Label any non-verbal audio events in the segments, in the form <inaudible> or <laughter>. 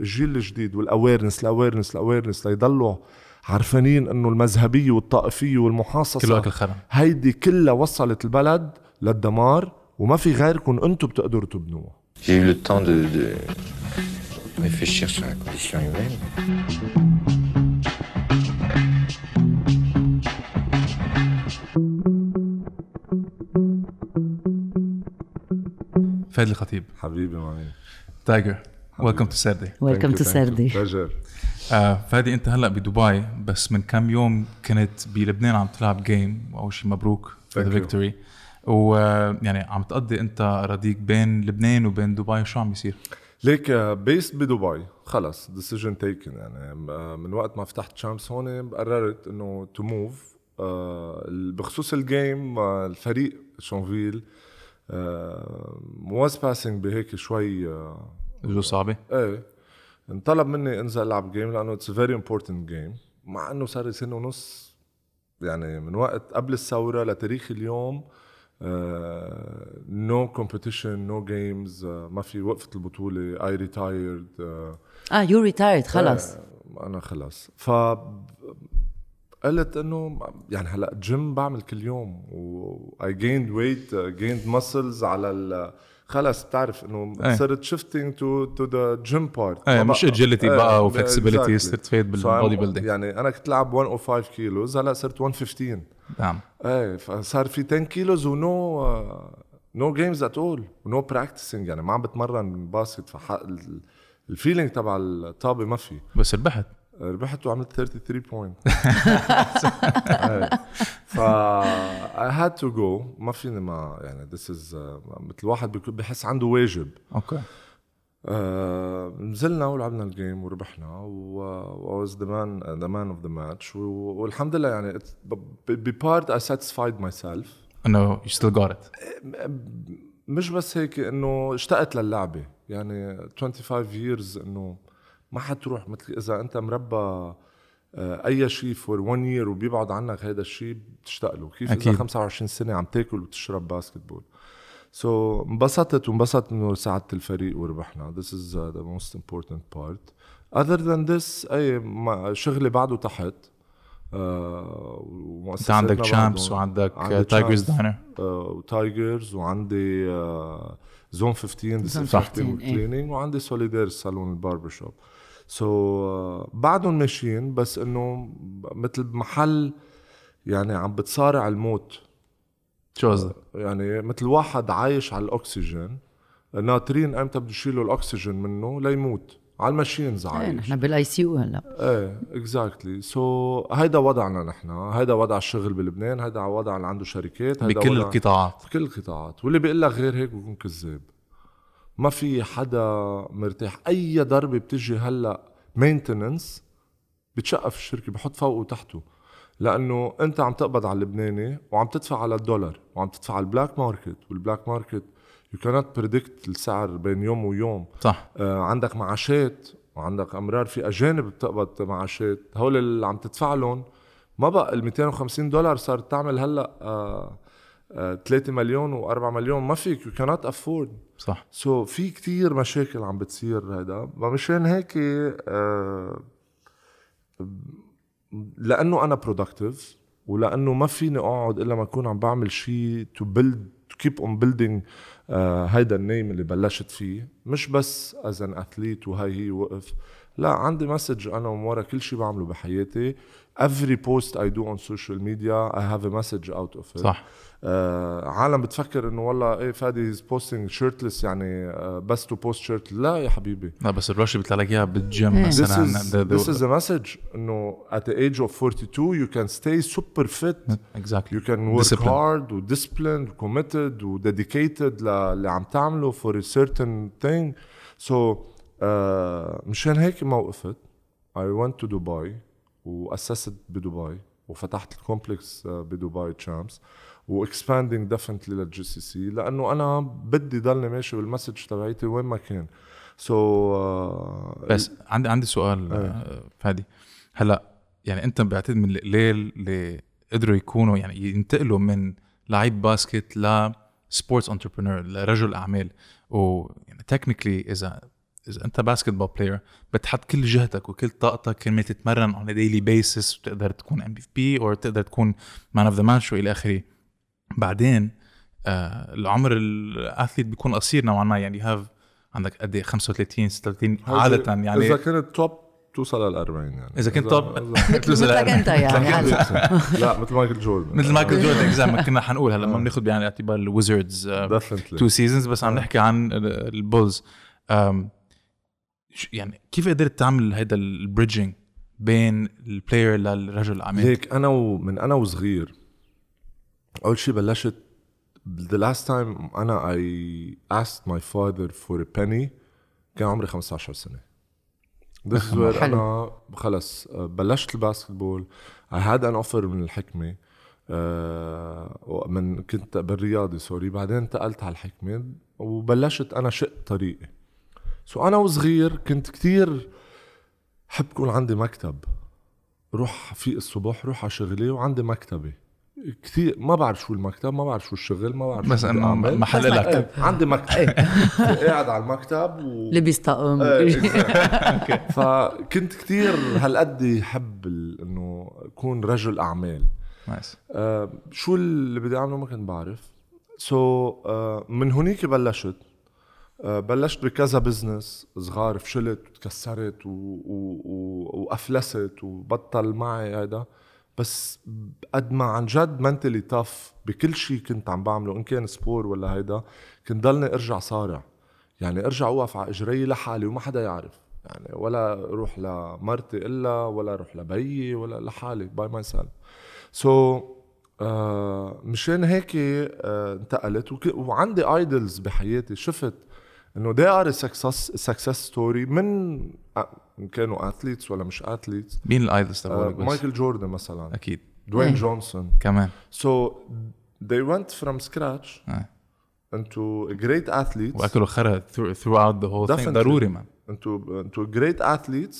الجيل الجديد وال awareness ال awareness ال awareness ليضلوا عارفانين انه المذهبية والطائفية والمحاصصة كله اكل خرا. هيدي كلها وصلت البلد للدمار وما في غيركم أنتم بتقدروا تبنوها. J'ai eu le temps de, de réfléchir sur la condition humaine. فادي الخطيب. حبيبي معي tiger. Welcome to سردي welcome to سردي آه فادي انت هلا بدبي بس من كم يوم كنت بلبنان عم تلعب game واول شيء مبروك the. victory ويعني عم تقضي انت اراضيك بين لبنان وبين دبي شو عم بيصير؟ ليك based بدبي. خلص decision taken يعني آه، من وقت ما فتحت Champs هون قررت إنه to move بخصوص ال game آه، الفريق Champville was passing بهيك شوي آه، جو صعبة؟ إيه. انطلب مني انزل العب game لأنه it's very important game مع إنه صار لي سنة ونص يعني من وقت قبل الثورة لتاريخ اليوم no competition no games ما في وقفت البطولة I retired آه you retired خلص أنا خلص ف قلت إنه يعني هلأ جيم بعمل كل يوم و I gained weight gained muscles على ال خلص بتعرف إنه. صرت shifting to to the gym part مش agility بقى و flexibility صرت تفيد بال body building يعني أنا كنت لعب 105 كيلوز هلأ صرت 115 نعم. إيه فصار في 10 كيلوز و no no games at all و no practicing يعني ما عم بتمرن basket فح ال feeling تبع الطابة ما في. بس ربحت ربحت وعملت 33 point <laughs> ف I had to go. ما فيني ما يعني this is uh, مثل واحد بحس عنده واجب. أوكي. آه، نزلنا ولعبنا ال game وربحنا و was the man the man of the match. و- والحمد لله يعني ب part I satisfied myself. إنه you still got it مش بس هيك إنه اشتقت للعبة. يعني 25 years إنه ما حتروح مثل إذا أنت مربى آه، أي شيء for 1 year وبيبعد عنك هذا الشيء بتشتاق له. كيف أكيد. اذا 25 سنة عم تاكل وتشرب basketball so so, انبسطت وانبسطت إنه ساعدت الفريق وربحنا. This is uh, the most important part. Other than this أي ما شغلي بعده تحت. آه انت عندك Champs وعندك Tigers Diner و Tigers وعندي Zone 15 Zone disinfecting 15. و cleaning وعندي سوليدير صالون ال barber shop so بعدهم ماشيين بس إنه مثل بمحل يعني عم بتصارع الموت. شو قصدك؟ يعني مثل واحد عايش على الأكسجين ناطرين إمتى بده يشيلوا الأكسجين منه ليموت. على ال machines إيه، عايش. نحن بال ICU هلا. إيه exactly so هيدا وضعنا نحن. هيدا وضع الشغل بلبنان هيدا وضع اللي عنده شركات هيدا بكل وضع القطاعات. بكل القطاعات. واللي بيقول لك غير هيك بيكون كذاب. ما في حدا مرتاح. أي ضربه بتجي هلأ maintenance بتشقف الشركة بحط فوقه وتحته. لأنه أنت عم تقبض على اللبناني وعم تدفع على الدولار وعم تدفع على البلاك ماركت والبلاك ماركت يو كانت بريدكت السعر بين يوم ويوم. صح. آه، عندك معاشات وعندك أمرار في أجانب بتقبض معاشات. هول اللي عم تدفع لهم ما بقى ال 250 دولار صارت تعمل هلأ آه 3 مليون و4 مليون. ما فيك يو كانت افورد صح. so so, في كتير مشاكل عم بتصير هيدا. مشان هيك آه لأنه أنا productive ولأنه ما فيني أقعد إلا ما أكون عم بعمل شيء to build to keep on building هيدا ال name اللي بلشت فيه. مش بس as an athlete وهي هي وقف. لا عندي message أنا ورا كل شيء بعمله بحياتي. every post I do on social media I have a message out of it صح آه عالم بتفكر انه والله ايه فادي هيز بوستينج شيرتلس يعني آه بس تو بوست شيرت لا يا حبيبي لا بس الرش بيطلع لك اياها بالجيم إيه. this مثلا is this is a message انه at the age of 42 you can stay super fit اكزاكتلي you can work Discipline. hard و disciplined و committed و dedicated للي عم تعمله for a certain thing so آه مشان هيك ما وقفت I went to Dubai وأسست بدبي وفتحت ال complex آه، بدبي Champs و expanding definitely لل GCC لأنه أنا بدي ضلني ماشي بال message تبعيتي وين ما كان. so so, بس عندي عندي سؤال آه، فادي. هلأ يعني أنت بعتقد من القليل اللي قدروا يكونوا يعني ينتقلوا من لعيب basket ل sports entrepreneur لرجل أعمال. و يعني technically إذا إذا أنت basketball player بتحط كل جهدك وكل طاقتك كرمال تتمرن on a daily basis وتقدر تكون MVP أو تقدر تكون man of the match وإلى آخره. بعدين آه العمر ال athlete بيكون قصير نوعا ما يعني هاف عندك قد إيه؟ 35 36 عادة يعني إذا كنت top توصل لل 40 يعني. إذا كنت top مثلك انت يعني <laughs> لا مثل مايكل جوردن. مثل مايكل جوردن exact ما كنا حنقول هلا ما بناخذ بعين الاعتبار ال Wizards Definitely. two seasons بس عم نحكي عن ال Bulls يعني كيف قدرت تعمل هيدا ال bridging بين ال player للرجل الأعمال؟ ليك أنا ومن أنا وصغير أول شيء بلشت the last time أنا I asked my father for a penny كان عمري 15 سنة. This is where. أنا خلص آه، بلشت ال basketball. I had an offer من الحكمة آه، من كنت بالرياضي sorry بعدين انتقلت على الحكمة وبلشت أنا شق طريقي. so أنا وصغير كنت كتير حب يكون عندي مكتب. روح في الصبح روح على شغلي وعندي مكتبي كثير ما بعرف شو المكتب ما بعرف شو الشغل ما بعرف أعمل. محل لك. إيه، عندي مكتب. <laughs> قاعد على المكتب و... لبس طقم إيه، <laughs> فكنت كثير هالقد حب إنه أكون رجل أعمال. nice آه، شو اللي بدي أعمله ما كنت بعرف. سو so, uh, من هونيك بلشت. بلشت بكذا business صغار فشلت وتكسرت و... و... و... وأفلست وبطل معي هذا بس قد ما عن جد mentally tough بكل شيء كنت عم بعمله إن كان sport ولا هيدا كنت ضلني أرجع صارع. يعني أرجع أوقف على إجري لحالي وما حدا يعرف. يعني ولا روح لمرتي إلا ولا روح لبيي ولا لحالي by myself so آه مشان هيك آه انتقلت. وعندي idols بحياتي. شفت انه they are a success, success story من آه، ان كانوا athletes ولا مش athletes مين ال idols آه تبعولك مايكل جوردن مثلا أكيد Dwayne إيه. جونسون كمان so they went from scratch آه. into great athletes واكلوا خرا through- throughout the whole thing Definitely. ضروري مان into into great athletes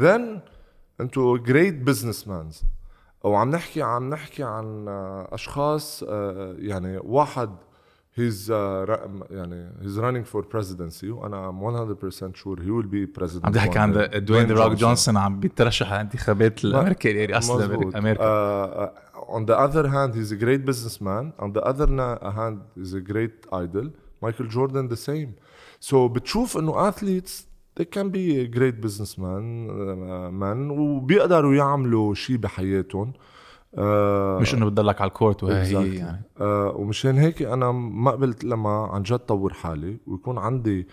then into great businessmen وعم نحكي عم نحكي عن آه، اشخاص آه، يعني واحد he's uh, ra- يعني he's running for presidency وأنا I'm 100% sure he will be president عم تحكي عن. Dwayne The Rock. جونسون عم بيترشح على انتخابات الامريكا يعني اصل مزبوط. أمريكا Uh, on the other hand he's a great businessman on the other hand he's a great idol Michael Jordan the same so بتشوف انه athletes they can be a great businessman uh, man وبيقدروا يعملوا شيء بحياتهم uh, مش إنه بتضلك على الكورت وهي هي Exactly. يعني. uh, ومشان هيك أنا ما قبلت لما عن جد طور حالي ويكون عندي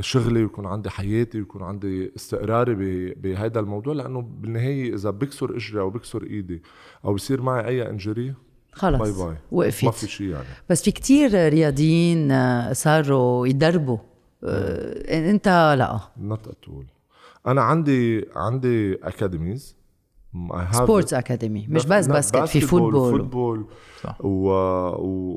شغلي ويكون عندي حياتي ويكون عندي استقراري ب- بهذا الموضوع لأنه بالنهاية إذا بكسر إجري أو بكسر إيدي أو بصير معي أي injury خلص bye bye ما وقفت في شيء يعني. بس في كتير رياضيين آه، صاروا يدربوا. آه، إنت لا. not at all أنا عندي عندي academies sports academy مش بس basket في football. football. و...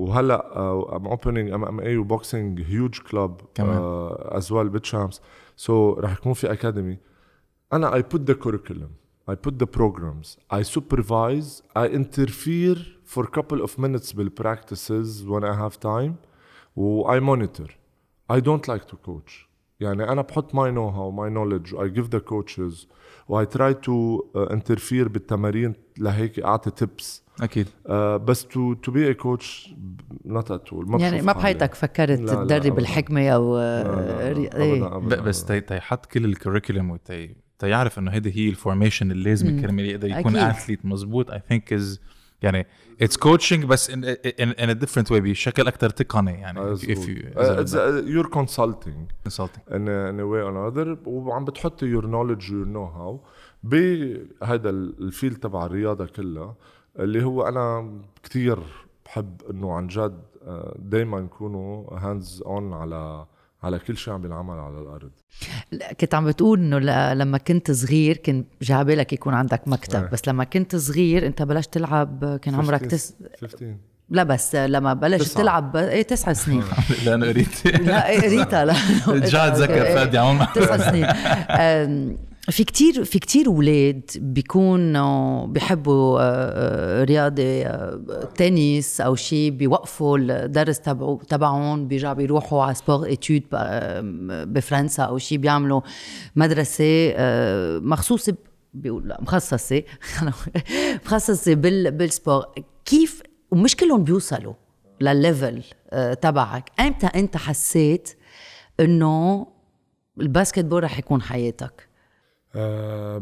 وهلا I'm opening MMA و boxing huge club كمان. as well بتشامس سو رح يكون في academy أنا اي بوت ذا كوريكولم I put the programs. I supervise. I interfere for a couple of minutes بالpractices when I have time. و I monitor. I don't like to coach. يعني أنا بحط my know-how my knowledge. I give the coaches. و I try to uh, interfere بالتمارين لهيك أعطي tips أكيد uh, بس to to be a coach not at all ما يعني ما. بحياتك فكرت لا، تدرب. الحكمة أو آه، إيه. ب- بس تيحط كل الكوريكولم وتي تيعرف إنه هيدي هي ال formation اللازمه كرمال يقدر يكون. athlete مزبوط I think as يعني it's coaching بس in in a different way بشكل أكثر تقني يعني if مظبوط. you Uh, it's, uh, you're consulting consulting in a, in a way or another وعم بتحط your knowledge your know how بهذا ال field تبع الرياضة كلها اللي هو أنا كتير بحب إنه عن جد دائما نكونوا hands on على على كل شيء عم بينعمل على الأرض. لا، كنت عم بتقول إنه لما كنت صغير كنت جابلك يكون عندك مكتب إيه. بس لما كنت صغير أنت بلشت تلعب كان عمرك 15 تس... 15 لا بس لما بلشت تسعة. تلعب إيه تسع سنين. <laughs> لأنه قريت. لا إيه، ريتا لا. <laughs> رجعت ذكر إيه، فادي عمر تسع سنين. <laughs> في كتير في كتير أولاد بيكونوا بيحبوا آه، آه، رياضة آه، تنس أو شيء بيوقفوا الدرس تبعو تبعهم بيرجعوا بيروحوا على سبور ايتود بفرنسا أو شيء بيعملوا مدرسة مخصوصة بيقول لا مخصصة <laughs> مخصصة بال بال sport كيف؟ ومش كلهم بيوصلوا لل level تبعك. إمتى أنت حسيت إنه ال basketball رح يكون حياتك؟ Uh,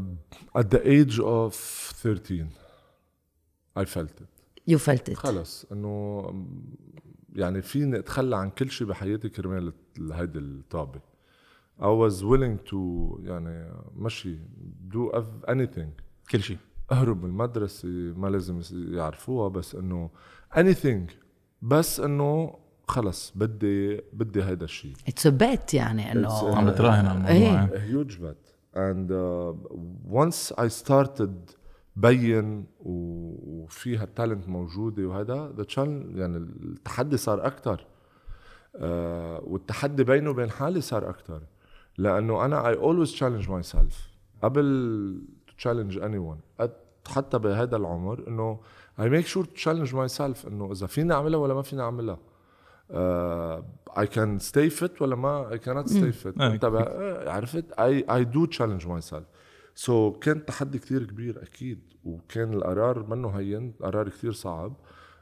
at the age of 13 I felt it. you felt it خلص إنه يعني فيني أتخلى عن كل شيء بحياتي كرمال هيدي الطابة. I was willing to يعني مشي do of anything. كل شيء. أهرب من المدرسة ما لازم يعرفوها بس إنه anything. بس إنه خلص بدي بدي هيدا الشيء. اتس بيت يعني It's انه عم بتراهن على إيه. الموضوع a huge bet. And uh, once I started بين و- وفي هالتالنت موجودة وهذا challenge يعني التحدي صار أكثر uh, والتحدي بيني وبين حالي صار أكثر لأنه أنا I always challenge myself. قبل to challenge anyone. أت- حتى بهذا العمر إنه I make sure to challenge myself إنه إذا فيني أعملها ولا ما فيني أعملها. I can stay fit ولا ما؟ I cannot stay fit. آه. انت بقى- عرفت؟ I, I do challenge myself. سو so, كان تحدي كتير كبير أكيد وكان القرار منه هين قرار كتير صعب.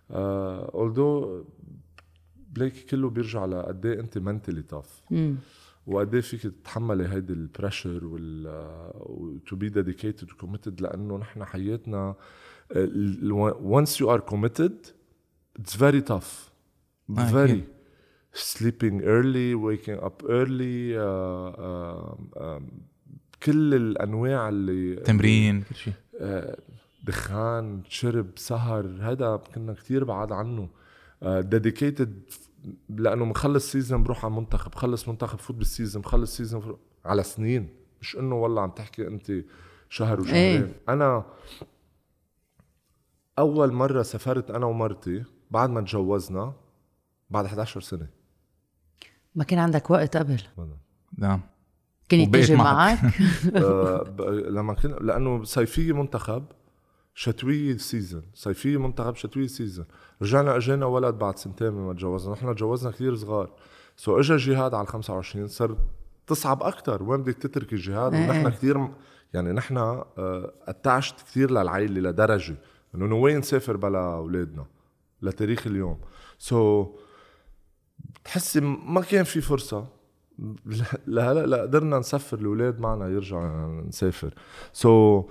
uh, although بلاقي كله بيرجع لقد إيه أنت tough. مم. وقد إيه فيك تتحملي هيدي ال pressure وال to be dedicated و committed لأنه نحن حياتنا once you are committed it's very tough. آه، very أكيد. sleeping early waking up early uh, uh, um, كل الأنواع اللي تمرين كل شيء آه، دخان شرب سهر هذا كنا كتير بعاد عنه dedicated لأنه مخلص season بروح على المنتخب بخلص منتخب فوت بال season بخلص season. على سنين مش إنه والله عم تحكي أنت شهر وشهرين إيه. أنا أول مرة سافرت أنا ومرتي بعد ما تجوزنا بعد 11 سنة. ما كان عندك وقت قبل. نعم. وبقيت تيجي معك. معك. <laughs> آه، لما كنا لأنه صيفية منتخب شتوية season صيفية منتخب شتوية season رجعنا إجينا ولد بعد سنتين من ما تجوزنا. نحن تجوزنا كثير صغار. so اجى جهاد على ال 25 صار تصعب أكثر وين بدك تترك الجهاد؟ إيه. ونحن كثير يعني نحن اتعشت كثير للعائلة لدرجة إنه وين نسافر بلا أولادنا لتاريخ اليوم. so so, بتحسي ما كان في فرصة. لهلا لا قدرنا نسفر الأولاد معنا يرجع نسافر. so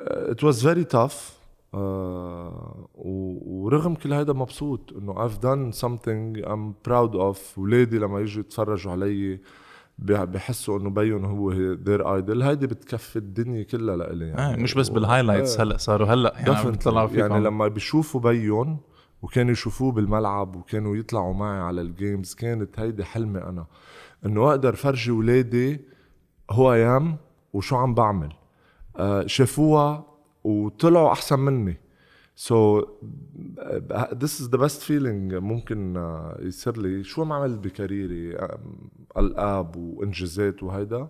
it was very tough ورغم كل هذا مبسوط إنه I've done something I'm proud of. ولادي لما يجوا يتفرجوا علي بحسوا إنه بيهم هو their idol. هيدي بتكفي الدنيا كلها لإلي آه مش بس بال highlights إيه. هلأ صاروا هلأ يعني عم. بيطلعوا فيكم. يعني لما بيشوفوا بيهم وكانوا يشوفوه بالملعب وكانوا يطلعوا معي على ال games كانت هيدي حلمي أنا إنه أقدر فرجي ولادي هو أيام وشو عم بعمل. آه شافوها وطلعوا أحسن مني. so this is the best feeling ممكن آه، يصير لي. شو ما عملت ب career ي؟ ألقاب وإنجازات وهيدا.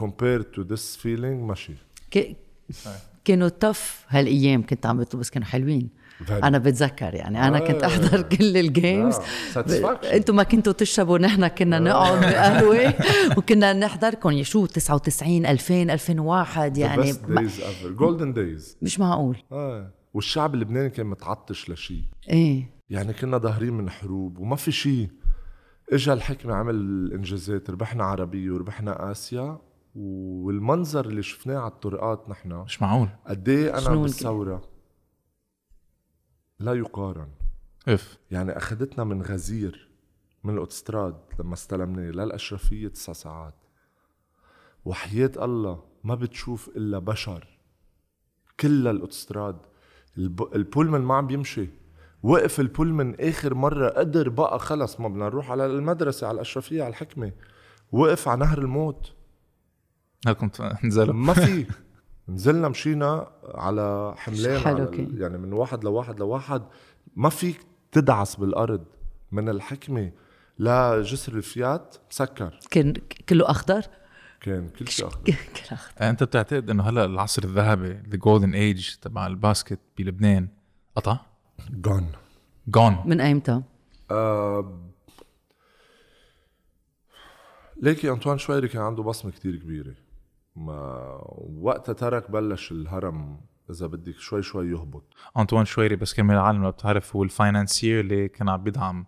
Compared to this feeling ماشي. كانوا تف هالايام كنت عم بس كانوا حلوين. أنا بتذكر يعني. أنا كنت آه. أحضر كل الجيمز آه،. أنتم ما كنتوا تشربوا نحن كنا نقعد بقهوة <laughs> وكنا نحضركم. شو 99 2000 2001 يعني. يعني golden days. مش معقول. آه. والشعب اللبناني كان متعطش لشيء. إيه. يعني كنا ظاهرين من حروب وما في شيء. اجى الحكمة عمل إنجازات ربحنا عربية وربحنا آسيا والمنظر اللي شفناه على الطرقات نحن. مش معقول. قد إيه أنا بالثورة. لا يقارن. إف. يعني أخذتنا من غزير من الأوتستراد لما استلمناه للاشرفيه تسع ساعات. وحياة الله ما بتشوف إلا بشر. كلها الأوتستراد. الب... البولمن ما عم بيمشي. وقف البولمن آخر مرة قدر بقى خلص ما بدنا نروح على المدرسة على الأشرفية على الحكمة. وقف على نهر الموت. هلكم <laughs> نزلوا. ما في. <laughs> نزلنا مشينا على حملان حلو على كان. ال- يعني من واحد لواحد لواحد ما فيك تدعس بالأرض من الحكمة لجسر الفيات مسكر كان كله أخضر كان كل شيء أخضر <laughs> كل أخضر. أنت بتعتقد إنه هلا العصر الذهبي ذا جولدن ايج تبع الباسكت بلبنان قطع؟ جون جون من أيمتى؟ آه ليكي أنطوان شويري كان عنده بصمة كتير كبيرة ما وقتها ترك بلش الهرم إذا بدك شوي شوي يهبط أنطوان شويري بس كرمال العالم لو بتعرف هو ال financier اللي كان عم بيدعم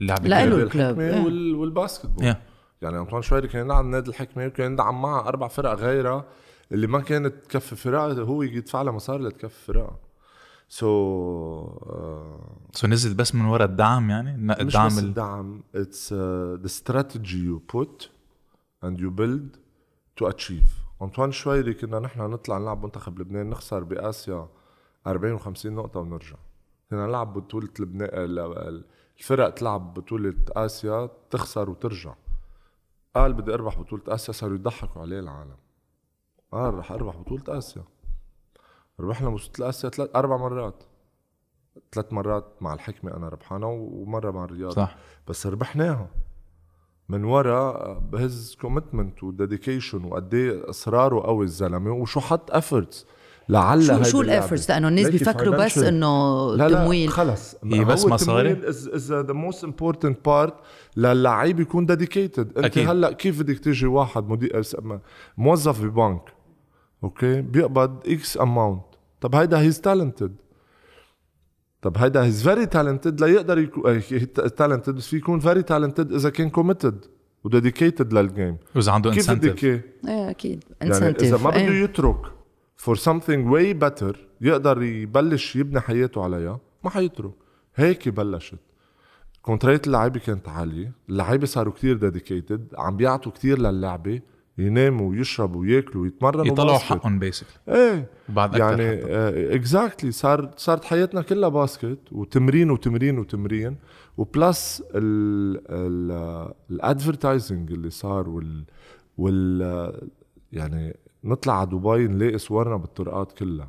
اللعبة لا. له. الحكمة إيه. وال... وال basketball Yeah. يعني أنطوان شويري كان يلعب نادي الحكمة وكان يدعم معها أربع فرق غيرها اللي ما كانت تكفي فرقه هو يدفع لها مصاري لتكفي فرقه so so, so نزل بس من ورا الدعم يعني الن- مش الدعم بس ال... الدعم it's uh, the strategy you put and you build to achieve أنطوان شويري كنا نحن نطلع نلعب منتخب لبنان نخسر بآسيا 40 و50 نقطة ونرجع. كنا نلعب بطولة لبنان ال- ال- الفرق تلعب بطولة آسيا تخسر وترجع. قال بدي أربح بطولة آسيا صاروا يضحكوا عليه العالم. قال رح أربح بطولة آسيا. ربحنا بطولة آسيا ثلاث أربع مرات. ثلاث مرات مع الحكمة أنا ربحانة ومرة مع الرياض. صح. بس ربحناها. من ورا ب his commitment و dedication وقد إيه إصراره قوي الزلمة وشو حط efforts لعل شو شو. ال efforts لأنه الناس بيفكروا بس. إنه لا لا تمويل خلص هي بس هو مصاري؟ التمويل is is the most important part للعيب يكون dedicated أنت أكيد. هلأ كيف بدك تيجي واحد مدير موظف ببنك أوكي بيقبض X amount طب هيدا he's talented طب هيدا he's very talented ليقدر يكون talented بس في يكون very talented إذا كان committed و dedicated لل game واذا عنده كيف بدك incentive اياه إيه أكيد. يعني إذا incentive ما بده يترك for something way better يقدر يبلش يبني حياته عليها ما حيترك. هيك بلشت. كونتريت اللعيبه كانت عالية. اللعيبه صاروا كتير dedicated عم بيعطوا كتير للعبة. يناموا ويشربوا وياكلوا ويتمرنوا يطلعوا. حقهم basically إيه يعني يعني exactly صار صارت حياتنا كلها basket وتمرين وتمرين وتمرين و plus ال advertising اللي صار وال وال يعني نطلع على دبي نلاقي صورنا بالطرقات كلها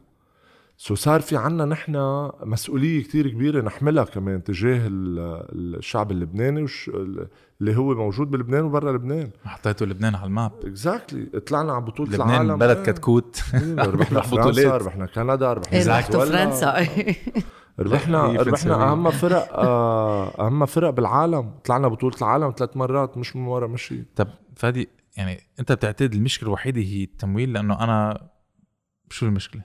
so صار في عنا نحن مسؤولية كتير كبيرة نحملها كمان تجاه ال- الشعب اللبناني وش اللي هو موجود بلبنان وبرا لبنان حطيته لبنان على ال map exactly طلعنا على بطولة لبنان العالم بلد إيه. كتكوت <laughs> ربحنا فرنسا بطولات. ربحنا كندا ربحنا فنزويلا. فرنسا <laughs> ربحنا ربحنا. أهم فرق آه، أهم فرق بالعالم طلعنا بطولة العالم ثلاث مرات مش من ورا مشي طب فادي يعني أنت بتعتقد المشكلة الوحيدة هي التمويل لأنه أنا شو المشكلة؟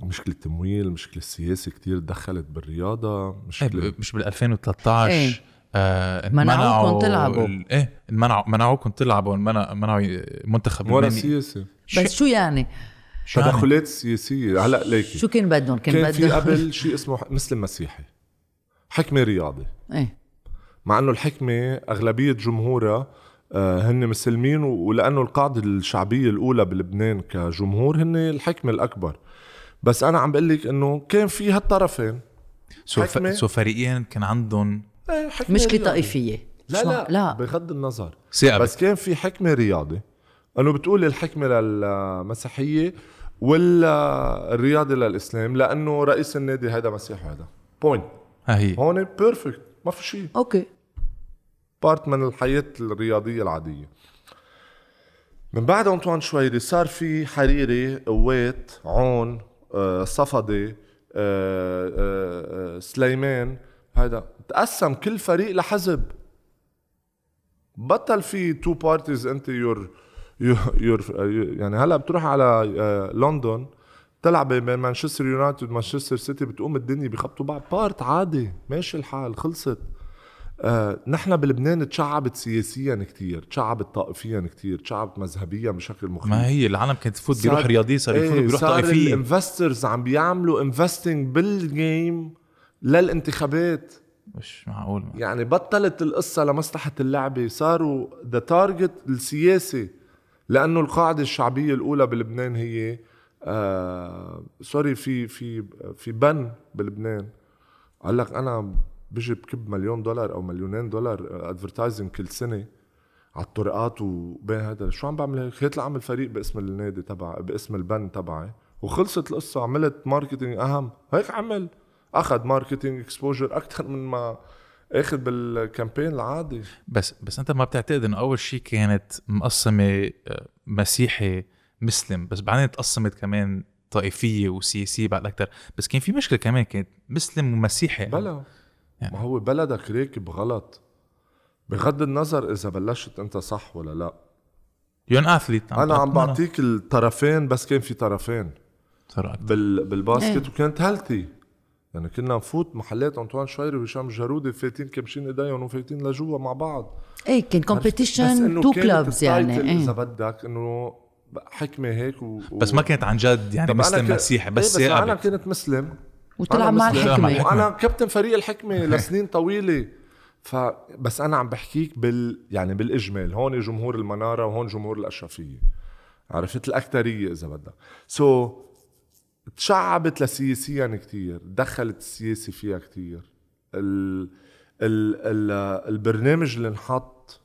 مشكلة التمويل مشكلة السياسة كتير دخلت بالرياضة إيه مشكلة ب- مش بال 2013 إيه. آه منعوكم منعوا تلعبوا. إيه منعوا منعوكم تلعبوا منع منعوا منتخب ورا لبناني. سياسة بس شو يعني؟ شو يعني؟ تدخلات سياسية هلا ليكي شو كان بدهم؟ كان, كان في بدهم قبل <laughs> شيء اسمه مسلم مسيحي حكمة رياضي إيه مع إنه الحكمة أغلبية جمهورها آه، هن مسلمين ولأنه القاعدة الشعبية الأولى بلبنان كجمهور هن الحكمة الأكبر بس أنا عم بقول لك إنه كان في هالطرفين. so. ف... so فريقين كان عندهم إيه، حكمة مشكله رياضي. طائفيه لا لا لا. بغض النظر. ثقة بس كان في حكمة رياضي. إنه بتقول الحكمة للمسيحية والرياضي للإسلام لأنه رئيس النادي هذا مسيحي هذا point ها هي. هون perfect ما في شيء أوكي. part من الحياة الرياضية العادية. من بعد أنطوان شويري صار في حريري قوات عون صفدي آه، آه، آه، سليمان هذا تقسم كل فريق لحزب. بطل في two parties انت your your يعني هلا بتروح على آه، لندن تلعب بين مانشستر يونايتد ومانشستر سيتي بتقوم الدنيا بيخبطوا بعض. part عادي ماشي الحال خلصت. آه، نحن بلبنان تشعبت سياسيا كتير تشعبت طائفيا كتير تشعبت مذهبيا بشكل مخيف. ما هي العالم كانت تفوت بيروح رياضي صار يفوت بيروح صار طائفيه ال investors عم بيعملوا investing بال game للانتخابات. مش معقول يعني بطلت القصة لمصلحة اللعبة. صاروا the target السياسي لأنه القاعدة الشعبية الأولى بلبنان هي آه سوري في في في بن بلبنان. قال لك أنا بجي بكب مليون دولار أو مليونين دولار advertising كل سنة على الطرقات وبين هذا. شو عم بعمل هيك؟ خليني أعمل فريق باسم النادي تبع باسم البنك تبعي. وخلصت القصة عملت marketing أهم. هيك عمل. أخذ marketing exposure أكثر من ما أخذ بال campaign العادي. بس بس أنت ما بتعتقد إنه أول شيء كانت مقسمة آه، مسيحي مسلم بس بعدين تقسمت كمان طائفية وسياسية بعد أكثر بس كان في مشكلة كمان كانت مسلم ومسيحي. بلا. يعني. ما هو بلدك راكب غلط. بغض النظر إذا بلشت أنت صح ولا لا. يو an athlete أنا عم بعطيك الطرفين بس كان في طرفين. بال بال basket إيه. وكانت healthy يعني كنا نفوت محلات أنطوان شويري وهشام جارودي فايتين كمشين إيديهم وفايتين لجوا مع بعض. إيه كان competition two كانت clubs يعني. إيه. إذا بدك إنه حكمة هيك و... بس ما كانت عن جد يعني مسلم ك- مسيحي بس إيه بس أنا. كنت مسلم. وتلعب مع الحكمة. الحكمة. وأنا كابتن فريق الحكمة لسنين طويلة. ف بس أنا عم بحكيك بال يعني بالإجمال. هون جمهور المنارة وهون جمهور الأشرفية. عرفت؟ الأكثرية إذا بدك. so, so, تشعبت لسياسيا كتير. دخلت السياسة فيها كتير. ال... ال... ال... البرنامج اللي انحط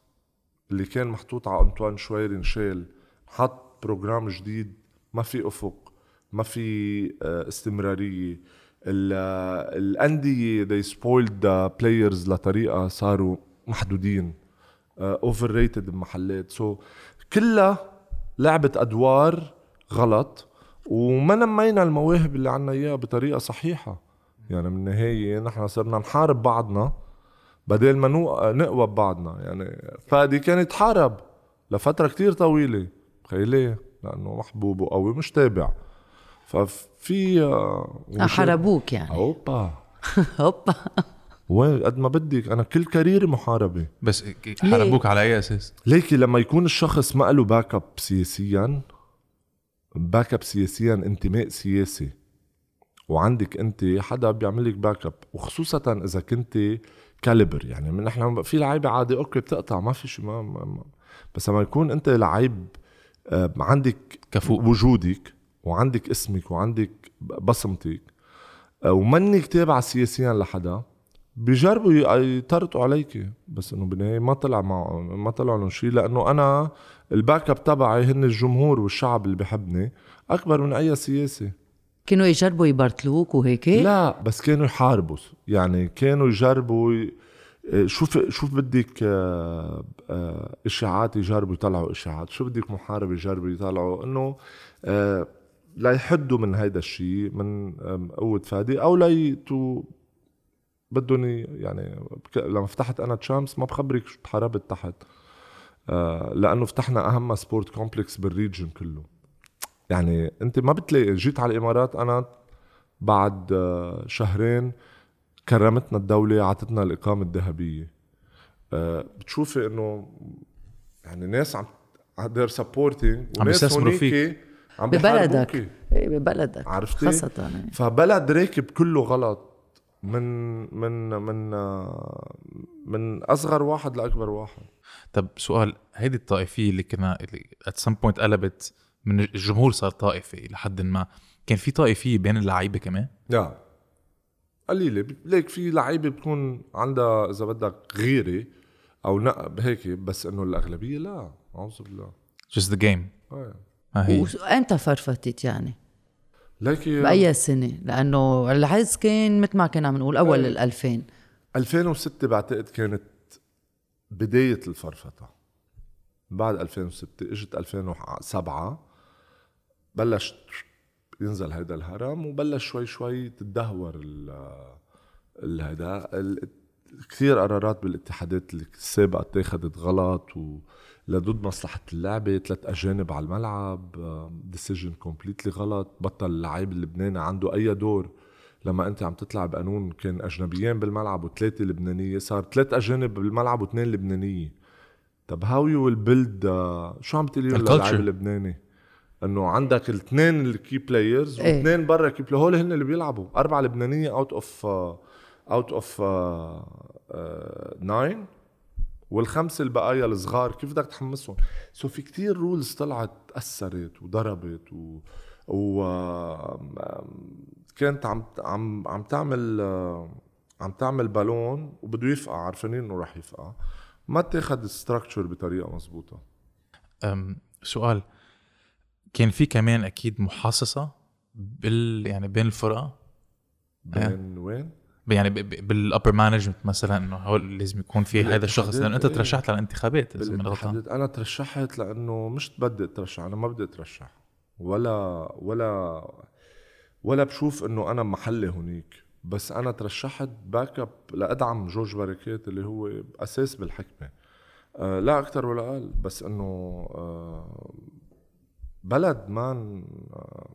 اللي كان محطوط على أنطوان شويري انشال حط program جديد. ما في أفق ما في آه، استمرارية. الانديه they spoiled the players لطريقة صاروا محدودين overrated بمحلات. so, so, كلها لعبت أدوار غلط وما نمينا المواهب اللي عنا إياها بطريقة صحيحة. يعني من النهاية نحن صرنا نحارب بعضنا بدل ما نقوى ببعضنا يعني فادي كان يتحارب لفترة كتير طويلة تخيلي لأنه محبوب وقوي مش تابع. ففي آه، آه، حاربوك يعني. أوبا. <laughs> هوبا وين؟ قد ما بدك أنا كل career ي محاربة. بس حاربوك على أي أساس؟ ليكي لما يكون الشخص ما له backup سياسيا backup سياسيا انتماء سياسي وعندك أنت حدا بيعمل لك backup وخصوصا إذا كنت caliber يعني. من نحن في لعيبة عادي أوكي بتقطع ما في شيء ما, ما, ما. بس لما يكون أنت لعيب آه، عندك كفؤ. وجودك وعندك اسمك وعندك بصمتك آه، ومنك تابع سياسيا لحدا بيجربوا ي- يطرطوا عليك. بس إنه بالنهاية ما طلع مع ما طلع لهم شيء لأنه أنا ال backup تبعي هن الجمهور والشعب اللي بحبني أكبر من أي سياسي كانوا يجربوا يبرتلوك وهيك؟ لا بس كانوا يحاربوا. يعني كانوا يجربوا ي- شوف شوف بدك آه، آه، إشاعات يجربوا يطلعوا إشاعات. شو بدك محارب يجربوا يطلعوا؟ إنه آه، لا يحدوا من هيدا الشيء من قوة فادي أو لا يتو بدهم يعني لما فتحت أنا Champs ما بخبرك شو تحاربت تحت. آه، لأنه فتحنا أهم sport complex بال region كله. يعني أنت ما بتلاقي جيت على الإمارات أنا بعد آه، شهرين كرمتنا الدولة عطتنا الإقامة الذهبية. آه، بتشوفي إنه يعني ناس عم they're supporting عم وناس بيستثمروا هونيك فيك. عم ببلدك. إيه ببلدك عرفتي؟ خاصة يعني. فبلد راكب كله غلط. من من من من أصغر واحد لأكبر واحد. طب سؤال هيدي الطائفية اللي كنا اللي at some point قلبت من الجمهور صار طائفي لحد ما. كان في طائفية بين اللعيبة كمان؟ يا. قليلة. ليك في لعيبة بتكون عندها إذا بدك غيرة أو نقب هيك بس إنه الأغلبية لا. أعوذ بالله. Just the game. آه. ها هي وامتى فرفتت يعني؟ ليكي بأي سنة؟ لأنه العز كان مثل ما كنا عم نقول أول إيه. ال 2000 2006 بعتقد كانت بداية الفرفطة بعد 2006 إجت 2007 بلش ينزل هيدا الهرم وبلش شوي شوي تدهور ال هيدا كثير قرارات بالاتحادات السابقة اتخذت غلط و لضد مصلحة اللعبة ثلاث أجانب على الملعب decision completely غلط بطل اللعيب اللبناني عنده أي دور لما أنت عم تطلع بقانون كان أجنبيين بالملعب وثلاثة لبنانية صار ثلاث أجانب بالملعب واثنين لبنانية طب how you will build شو عم تقولي. للاعب اللبناني؟ إنه عندك الاثنين ال key players. واثنين برا key players هول هن اللي بيلعبوا أربعة لبنانية out of out of nine والخمسه البقايا الصغار كيف بدك تحمسهم؟ so في كتير rules طلعت أثرت وضربت و, و كانت عم عم عم تعمل عم تعمل بالون وبده يفقع عارفين إنه رح يفقع. ما اتاخد ال structure بطريقة مزبوطه أم سؤال. كان في كمان أكيد محاصصة بال يعني بين الفرقة؟ بين وين؟ يعني بال upper management مثلا إنه هو لازم يكون في هذا الشخص. لأنه أنت إيه. ترشحت للانتخابات إذا غلطان أنا ترشحت لأنه مش بدي أترشح أنا ما بدي أترشح. ولا ولا ولا بشوف إنه أنا محلي هنيك بس أنا ترشحت backup لأدعم جورج بركات اللي هو أساس بالحكمة. آه لا أكثر ولا أقل. بس إنه آه بلد man آه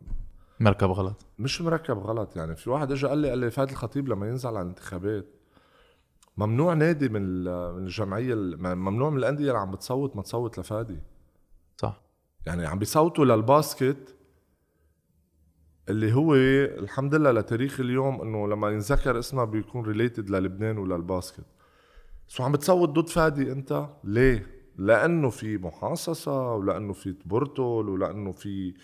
مركب غلط. مش مركب غلط يعني. في واحد اجى قال لي قال لي فهد الخطيب لما ينزل على الانتخابات ممنوع نادي من من الجمعية ال- ممنوع من الأندية اللي عم بتصوت ما تصوت لفادي صح. يعني عم بيصوتوا لل basket اللي هو الحمد لله لتاريخ اليوم إنه لما ينذكر اسمها بيكون related للبنان ولل basket. so عم بتصوت ضد فادي أنت؟ ليه؟ لأنه في محاصصة ولأنه في تبرتل ولأنه في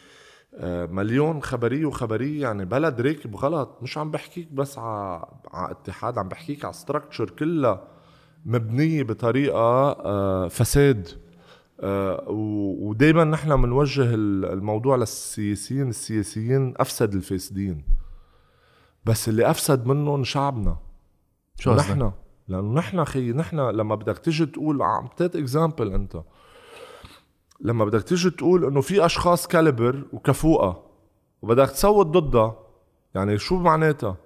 مليون خبريه وخبريه يعني بلد راكب غلط مش عم بحكيك بس على اتحاد عم بحكيك على structure كلها مبنية بطريقة آه، فساد. ودائما نحن بنوجه ال- الموضوع للسياسيين السياسيين أفسد الفاسدين. بس اللي أفسد منهم شعبنا. شو؟ نحن لأنه نحن خي نحن لما بدك تيجي تقول عم that example أنت. لما بدك تيجي تقول إنه في أشخاص caliber وكفوءه وبدك تصوت ضدها يعني شو معناتها؟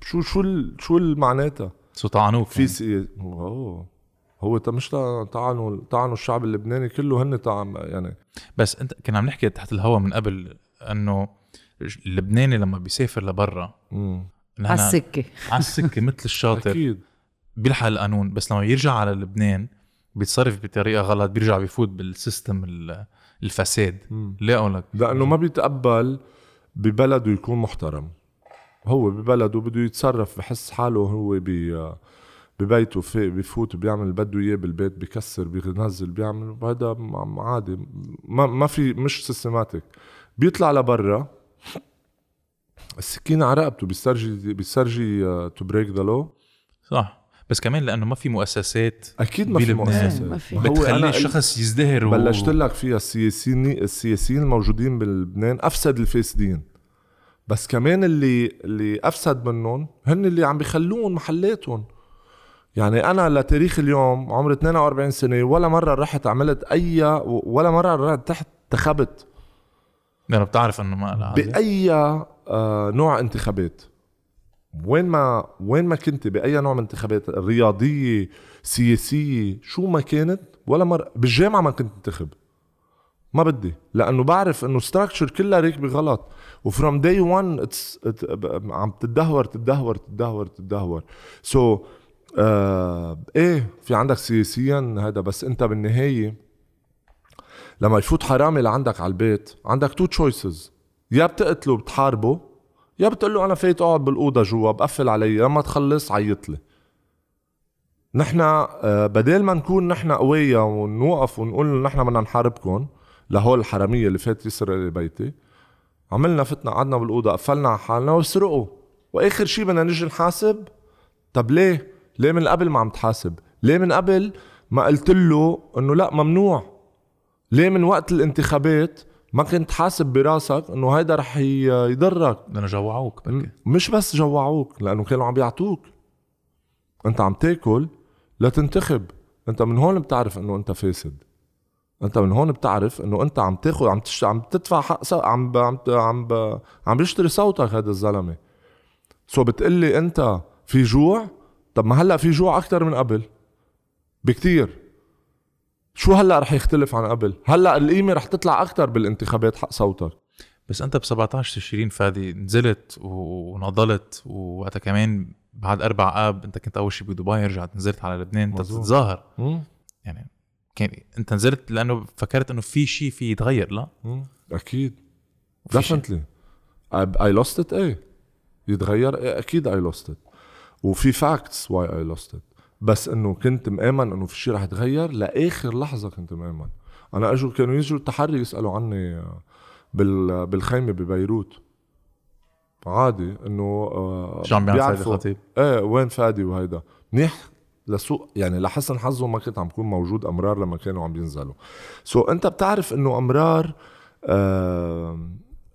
شو شو ال- شو معناتها؟ so طعنوك في سي أوه. هو مش تا- طعنوا طعنوا الشعب اللبناني كله هن طعن يعني. بس أنت كنا عم نحكي تحت الهواء من قبل إنه اللبناني لما بيسافر لبرا على السكه على السكه مثل الشاطر. أكيد. بيلحق القانون بس لما يرجع على لبنان بيتصرف بطريقة غلط بيرجع بيفوت بال system ال- الفساد. ليه اقولك لأنه ما بيتقبل ببلده يكون محترم. هو ببلده بده يتصرف بحس حاله هو بي ببيته في بفوت بيعمل اللي بده إياه بالبيت بكسر بينزل بيعمل وهذا م- عادي. ما ما في مش systematic بيطلع لبرا. السكينة على رقبته بيسترجي بيسترجي to break the law صح. بس كمان لأنه ما في مؤسسات أكيد ما في. مؤسسات ما في. بتخلي الشخص يزدهر و... بلشت لك فيها السياسيين السياسيين الموجودين بلبنان أفسد الفاسدين بس كمان اللي اللي أفسد منهم هن اللي عم بيخلوهم محلاتهم يعني أنا لتاريخ اليوم عمري 42 سنة ولا مرة رحت عملت أي ولا مرة رحت تحت انتخبت لأنه بتعرف إنه ما. بأي آه نوع انتخابات وين ما وين ما كنت بأي نوع من انتخابات رياضيه سياسيه شو ما كانت ولا مرة بالجامعة ما كنت انتخب. ما بدي لأنه بعرف إنه structure كلها راكبه غلط و from day 1 عم تتدهور تتدهور تتدهور تتدهور. so so, آه إيه في عندك سياسيا هذا بس أنت بالنهاية لما يفوت حرامي لعندك على البيت عندك two choices يا بتقتله بتحاربه يا بتقول له أنا فايت أقعد بالأوضة جوا بقفل علي لما تخلص عيط لي نحن آه، بدل ما نكون نحن قوية ونوقف ونقول نحن بدنا نحاربكم لهول الحرامية اللي فات يسرق بيتي عملنا فتنا قعدنا بالأوضة قفلنا على حالنا وسرقوا وآخر شي بدنا نجي نحاسب طب ليه؟ ليه من قبل ما عم تحاسب؟ ليه من قبل ما قلت له إنه لا ممنوع؟ ليه من وقت الانتخابات ما كنت حاسب براسك إنه هيدا رح يضرك. لأنه جوعوك بركي مش بس جوعوك لأنه كانوا عم بيعطوك أنت عم تاكل لتنتخب. أنت من هون بتعرف إنه أنت فاسد. أنت من هون بتعرف إنه أنت عم تاخذ عم تشت... عم تدفع حق صو... عم ب... عم ب... عم ب... عم بيشتري صوتك هذا الزلمة. سو بتقلي أنت في جوع؟ طب ما هلأ في جوع أكثر من قبل؟ بكتير. شو هلأ رح يختلف عن قبل؟ هلأ القيمة رح تطلع أكثر بالانتخابات حق صوتك. بس أنت ب 17 تشرين فادي نزلت ونضلت ووقتها كمان بعد أربع آب أنت كنت أول شيء بدبي رجعت نزلت على لبنان أنت. بتتظاهر. يعني كان أنت نزلت لأنه فكرت إنه في شيء في يتغير لا؟ مم. أكيد. I, I lost it إيه. يتغير إيه أكيد I lost it. وفي facts why I lost it. بس إنه كنت مآمن إنه في شيء رح يتغير لآخر لحظة كنت مآمن. أنا أجوا كانوا يجوا التحري يسألوا عني بال بالخيمة ببيروت. عادي إنه آه، شو عم بيعمل الخطيب؟ إيه وين فادي وهيدا؟ منيح لسوء يعني لحسن حظه ما كنت عم كون موجود أمرار لما كانوا عم بينزلوا سو so أنت بتعرف إنه أمرار آه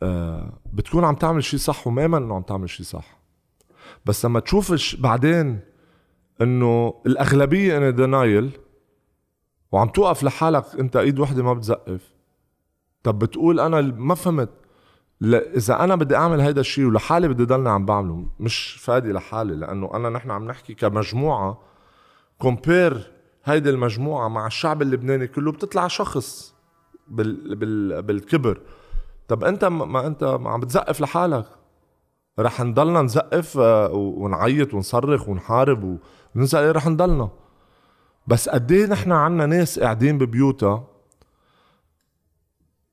آه بتكون عم تعمل شيء صح ومآمن إنه عم تعمل شيء صح. بس لما تشوف بعدين إنه الأغلبية إن دينايل وعم توقف لحالك أنت إيد وحدة ما بتزقف. طب بتقول أنا ما فهمت. إذا أنا بدي أعمل هيدا الشيء ولحالي بدي ضلني عم بعمله مش فادي لحالي لأنه أنا نحن عم نحكي كمجموعة كومبير هيدي المجموعة مع الشعب اللبناني كله بتطلع شخص بال بال بالكبر. طب أنت ما- أنت عم بتزقف لحالك. رح نضلنا نزقف آه، ونعيط ونصرخ ونحارب ونزقف رح نضلنا. بس قد إيه نحن عنا ناس قاعدين ببيوتها؟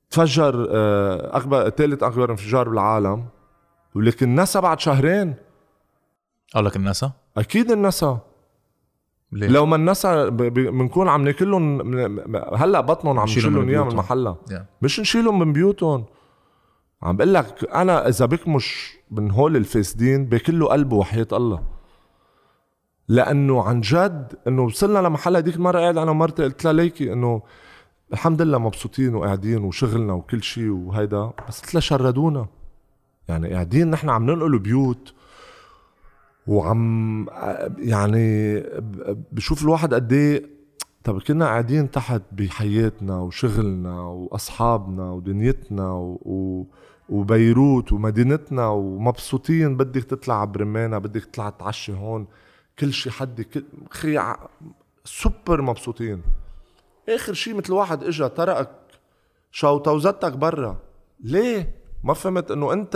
تفجر آه، أكبر ثالث أكبر انفجار بالعالم ولكن نسى بعد شهرين. قال لك الناسا أكيد النسى ليه؟ لو ما ب- بنكون عم ناكلهم هلأ بطنهم عم نشيلهم نشيلهم من. محلها. Yeah. مش نشيلهم من بيوتهم. عم بقول لك أنا إذا بكمش من هول الفاسدين باكل له قلبه وحياة الله. لأنه عن جد إنه وصلنا لمحل هديك المره قاعد أنا ومرتي قلت لها ليكي إنه الحمد لله مبسوطين وقاعدين وشغلنا وكل شيء وهيدا بس قلت لها شردونا. يعني قاعدين نحن عم ننقل بيوت وعم يعني بشوف الواحد قد إيه طب كنا قاعدين تحت بحياتنا وشغلنا وأصحابنا ودنيتنا و... و... وبيروت ومدينتنا ومبسوطين بدك تطلع برمانة بدك تطلع تعشي هون. كل شي حد كل خي سوبر مبسوطين. آخر شي مثل واحد إجا تركك شوطوزتك برا. ليه؟ ما فهمت إنه أنت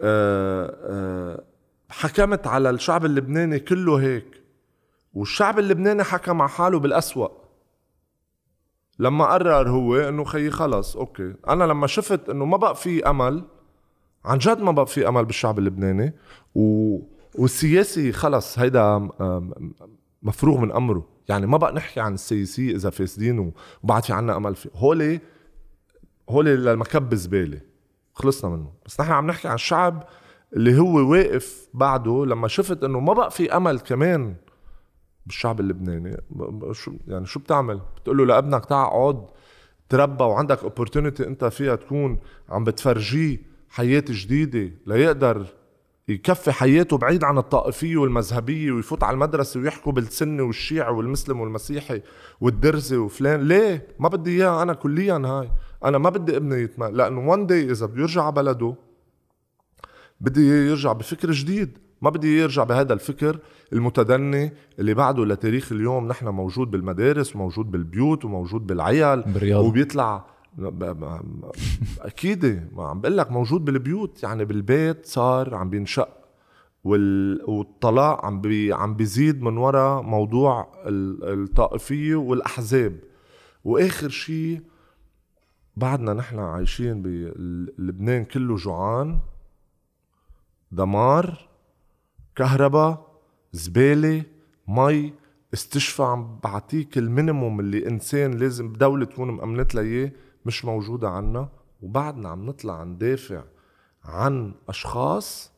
آه آه حكمت على الشعب اللبناني كله هيك. والشعب اللبناني حكى مع حاله بالأسوأ. لما قرر هو إنه خيي خلص okay. أنا لما شفت إنه ما بقى في أمل عن جد ما بقى في أمل بالشعب اللبناني. و... والسياسي خلص هيدا مفروغ من أمره. يعني ما بقى نحكي عن السياسي إذا فاسدين وبعد في عنا أمل. فيه هولي هولي للمكب زبالة. خلصنا منه. بس نحن عم نحكي عن الشعب اللي هو واقف بعده. لما شفت إنه ما بقى في أمل كمان بالشعب اللبناني شو يعني شو بتعمل؟ بتقول له لابنك تعال اقعد تربى وعندك opportunity أنت فيها تكون عم بتفرجيه حياة جديدة ليقدر يكفي حياته بعيد عن الطائفية والمذهبية ويفوت على المدرسة ويحكوا بالسنه والشيعي والمسلم والمسيحي والدرزي وفلان. ليه؟ ما بدي إياها أنا كليا هاي. أنا ما بدي ابني يتم لأنه one day إذا بده يرجع على بلده بدي يرجع بفكر جديد. ما بدي يرجع بهذا الفكر المتدني اللي بعده لتاريخ اليوم. نحن موجود بالمدارس وموجود بالبيوت وموجود بالعيال. بالرياضة. وبيطلع أكيد. ما عم بقول لك موجود بالبيوت يعني بالبيت صار عم بينشق وال... والطلاق عم بي... عم بيزيد من وراء موضوع ال- الطائفية والأحزاب. وآخر شيء بعدنا نحن عايشين بلبنان كله جوعان دمار كهرباء زبالة مي. استشفى عم بعطيك ال minimum اللي إنسان لازم دولة تكون مأمنت له إياه. مش موجودة عنا وبعدنا عم نطلع ندافع عن أشخاص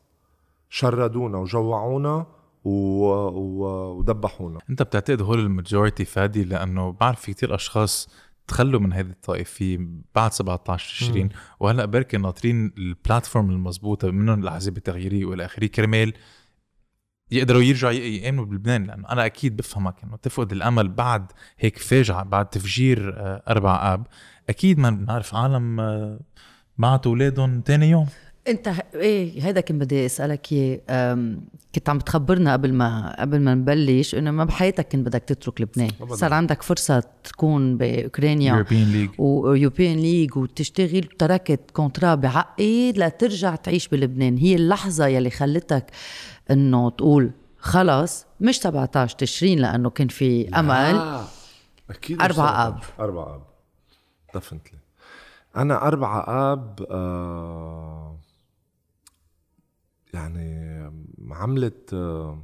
شردونا وجوعونا و... و... ودبحونا. أنت بتعتقد هول الماجورتي فادي؟ لأنه بعرف في كتير أشخاص تخلوا من هذه الطائفية بعد 17 تشرين وهلأ بركي ناطرين البلاتفورم المضبوطة منهم الاحزاب التغييريه والى اخره كرمال يقدروا يرجعوا يامنوا بلبنان لأنه أنا أكيد بفهمك إنه تفقد الأمل بعد هيك فاجعه بعد تفجير آه، أربع آب. أكيد ما بنعرف عالم آه، بعتوا أولادهم تاني يوم. أنت ه- إيه هيدا كان بدي أسألك إياه. أم، كنت عم تخبرنا قبل ما قبل ما نبلش إنه ما بحياتك كنت بدك تترك لبنان. أبداً. صار عندك فرصة تكون بأوكرانيا European League و European League وتشتغل تركت contrat بعقد لترجع تعيش بلبنان. هي اللحظة يلي خلتك إنه تقول خلص مش 17 تشرين لأنه كان في أمل. أكيد أربعة. آب. أربعة آب دفنتلي أنا أربعة آب آه يعني عملت آه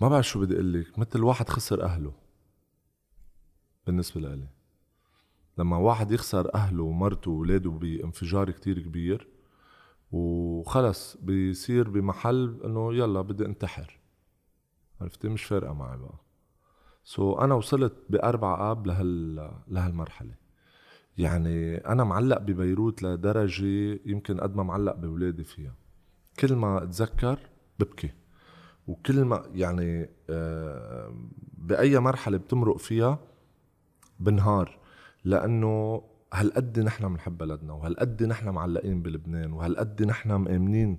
ما بعرف شو بدي أقول لك مثل واحد خسر أهله بالنسبة لإلي لما واحد يخسر أهله ومرته وولاده بانفجار كتير كبير وخلص بيصير بمحل إنه يلا بدي انتحر. عرفتي؟ مش فارقة معي بقى. سو so أنا وصلت بأربع آب لهال لهالمرحلة. يعني أنا معلق ببيروت لدرجة يمكن قد ما معلق بأولادي فيها. كل ما أتذكر ببكي. وكل ما يعني آه، بأي مرحلة بتمرق فيها بنهار. لأنه هالقد نحن بنحب بلدنا وهالقد نحن معلقين بلبنان وهالقد نحن مآمنين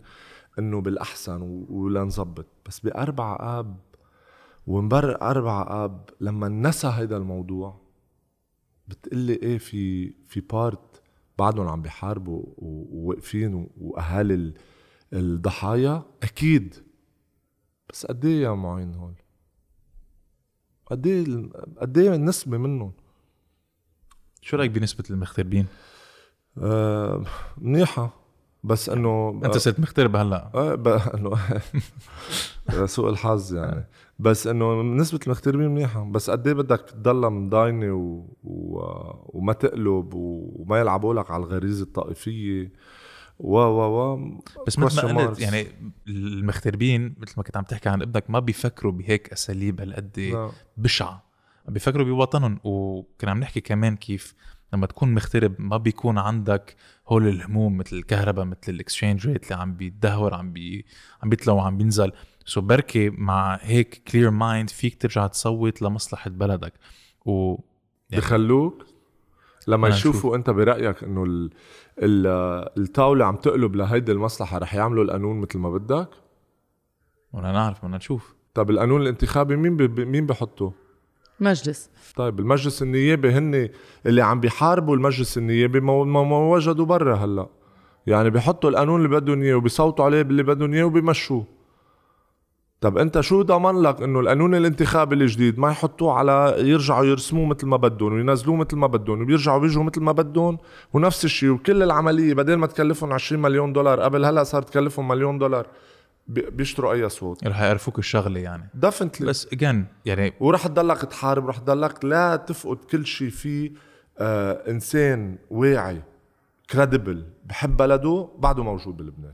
إنه بالأحسن ولنظبط. بس بأربع آب ومبرر أربع آب لما نسى هيدا الموضوع بتقلي إيه في في بارت بعدهم عم بيحاربوا وواقفين وأهالي ال- الضحايا. أكيد. بس قد إيه يا معين هول؟ قد إيه قد إيه النسبة منهم؟ شو رأيك بنسبة المغتربين؟ آه منيحة بس إنه أنت صرت مغترب هلأ آه إنه <laughs> سوء الحظ يعني بس إنه نسبة المغتربين منيحة بس قد إيه بدك تضلها مضاينة و... و... وما تقلب و... وما يلعبوا لك على الغريزة الطائفية و و و بس مثل ما قلت. يعني المغتربين مثل ما كنت عم تحكي عن ابنك ما بيفكروا بهيك أساليب هالقد لا. بشعة بيفكروا بوطنهم وكنا عم نحكي كمان كيف لما تكون مغترب ما بيكون عندك هول الهموم مثل الكهرباء مثل ال exchange rate اللي عم بيتدهور عم بي عم بيطلع وعم بينزل. so بركي مع هيك clear mind فيك ترجع تصوت لمصلحة بلدك. و يعني- بخلوك لما بدنا يشوفوا أنت برأيك إنه ال... ال... الطاولة عم تقلب لهيدي المصلحة رح يعملوا القانون مثل ما بدك؟ ولا نعرف بدنا نشوف. طب القانون الانتخابي مين ب... مين بحطه؟ مجلس. طيب المجلس النيابي هن اللي عم بيحاربوا المجلس النيابي ما, ما, وجدوا برا هلا. يعني بيحطوا القانون اللي بدهم إياه وبيصوتوا عليه باللي بدهم إياه وبيمشوه. طب أنت شو ضمن لك إنه القانون الانتخابي الجديد ما يحطوه على يرجعوا يرسموه مثل ما بدهم وينزلوه مثل ما بدهم وبيرجعوا بيجوا مثل ما بدهم؟ ونفس الشيء وكل العملية بدل ما تكلفهم 20 مليون دولار قبل هلا صار تكلفهم مليون دولار. بيشتروا أي صوت. رح يعرفوك الشغلة يعني. دفنتلي بس اجين يعني ورح تضلك تحارب رح تضلك لا تفقد كل شيء فيه آه إنسان واعي كريديبل بحب بلده بعده موجود بلبنان.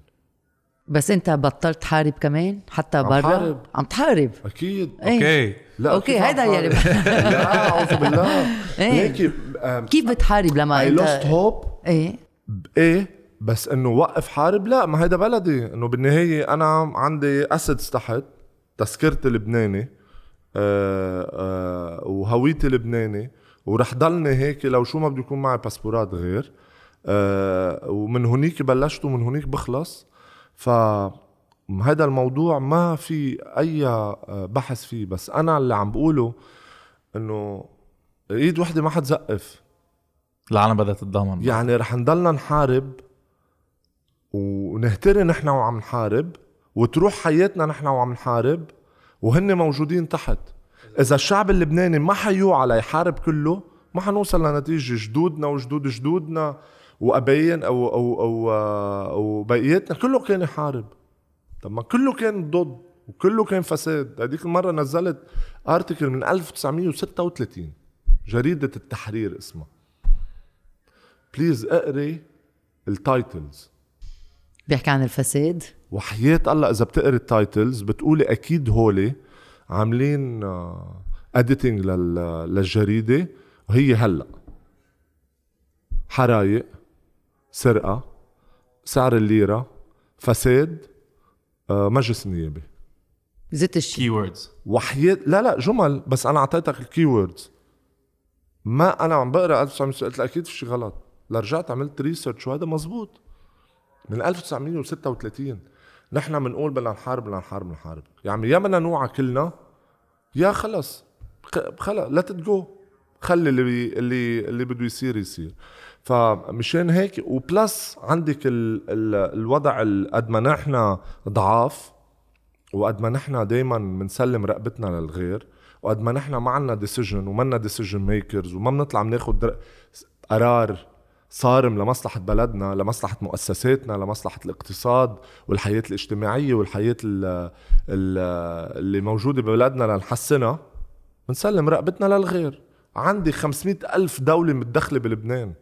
بس أنت بطلت تحارب كمان؟ حتى عم برا؟ حارب. عم تحارب؟ أكيد. إيه. أوكي. لا عم هيدا يلي؟ <laughs> لا أعوذ بالله. <laughs> إيه. هيك آم، كيف بتحارب لما I أنت lost hope. إيه. إيه. بس إنه وقف حارب لا ما هيدا بلدي. إنه بالنهاية أنا عندي اسيدز تحت تذكرتي لبناني آه آه وهويتي لبناني ورح ضلني هيك لو شو ما بده يكون معي باسبورات غير. آه ومن هونيك بلشت ومن هونيك بخلص. ف هذا الموضوع ما في أي آه، بحث فيه. بس أنا اللي عم بقوله إنه إيد وحدة ما حتزقف. العالم بدها تتضامن. يعني رح نضلنا نحارب ونهتري نحن وعم نحارب وتروح حياتنا نحن وعم نحارب وهن موجودين تحت. إذا الشعب اللبناني ما حيوعى ليحارب كله ما حنوصل لنتيجة جدودنا وجدود جدودنا وأبين أو أو أو أو بقيتنا. كله كان يحارب. طب ما كله كان ضد وكله كان فساد. هذيك المرة نزلت article من 1936 جريدة التحرير اسمها. please اقري ال titles بيحكي عن الفساد؟ وحياة الله إذا بتقري ال titles بتقولي أكيد هولي عاملين editing للجريدة. وهي هلأ حرايق سرقة سعر الليرة فساد آه، مجلس النيابي ذات الشيء. وحياة لا لا جمل بس أنا أعطيتك ال key words ما أنا عم بقرأ 1900 قلت لك أكيد في شيء غلط. لرجعت عملت research وهذا مزبوط. من 1936 نحن بنقول بدنا نحارب بدنا نحارب بدنا نحارب. يعني يا بدنا نوعى كلنا يا خلص. خلص لا تجو خلي اللي اللي اللي بده يصير يصير. فمشان هيك و plus عندك ال ال الوضع ال- قد ما نحن ضعاف وقد ما نحن دايما بنسلم رقبتنا للغير وقد ما نحن ما عنا decision ومنا decision makers وما بنطلع بناخد در- قرار صارم لمصلحة بلدنا لمصلحة مؤسساتنا لمصلحة الاقتصاد والحياة الاجتماعية والحياة ال ال اللي موجودة ببلدنا لنحسنها بنسلم رقبتنا للغير. عندي 500 ألف دولة متدخلة بلبنان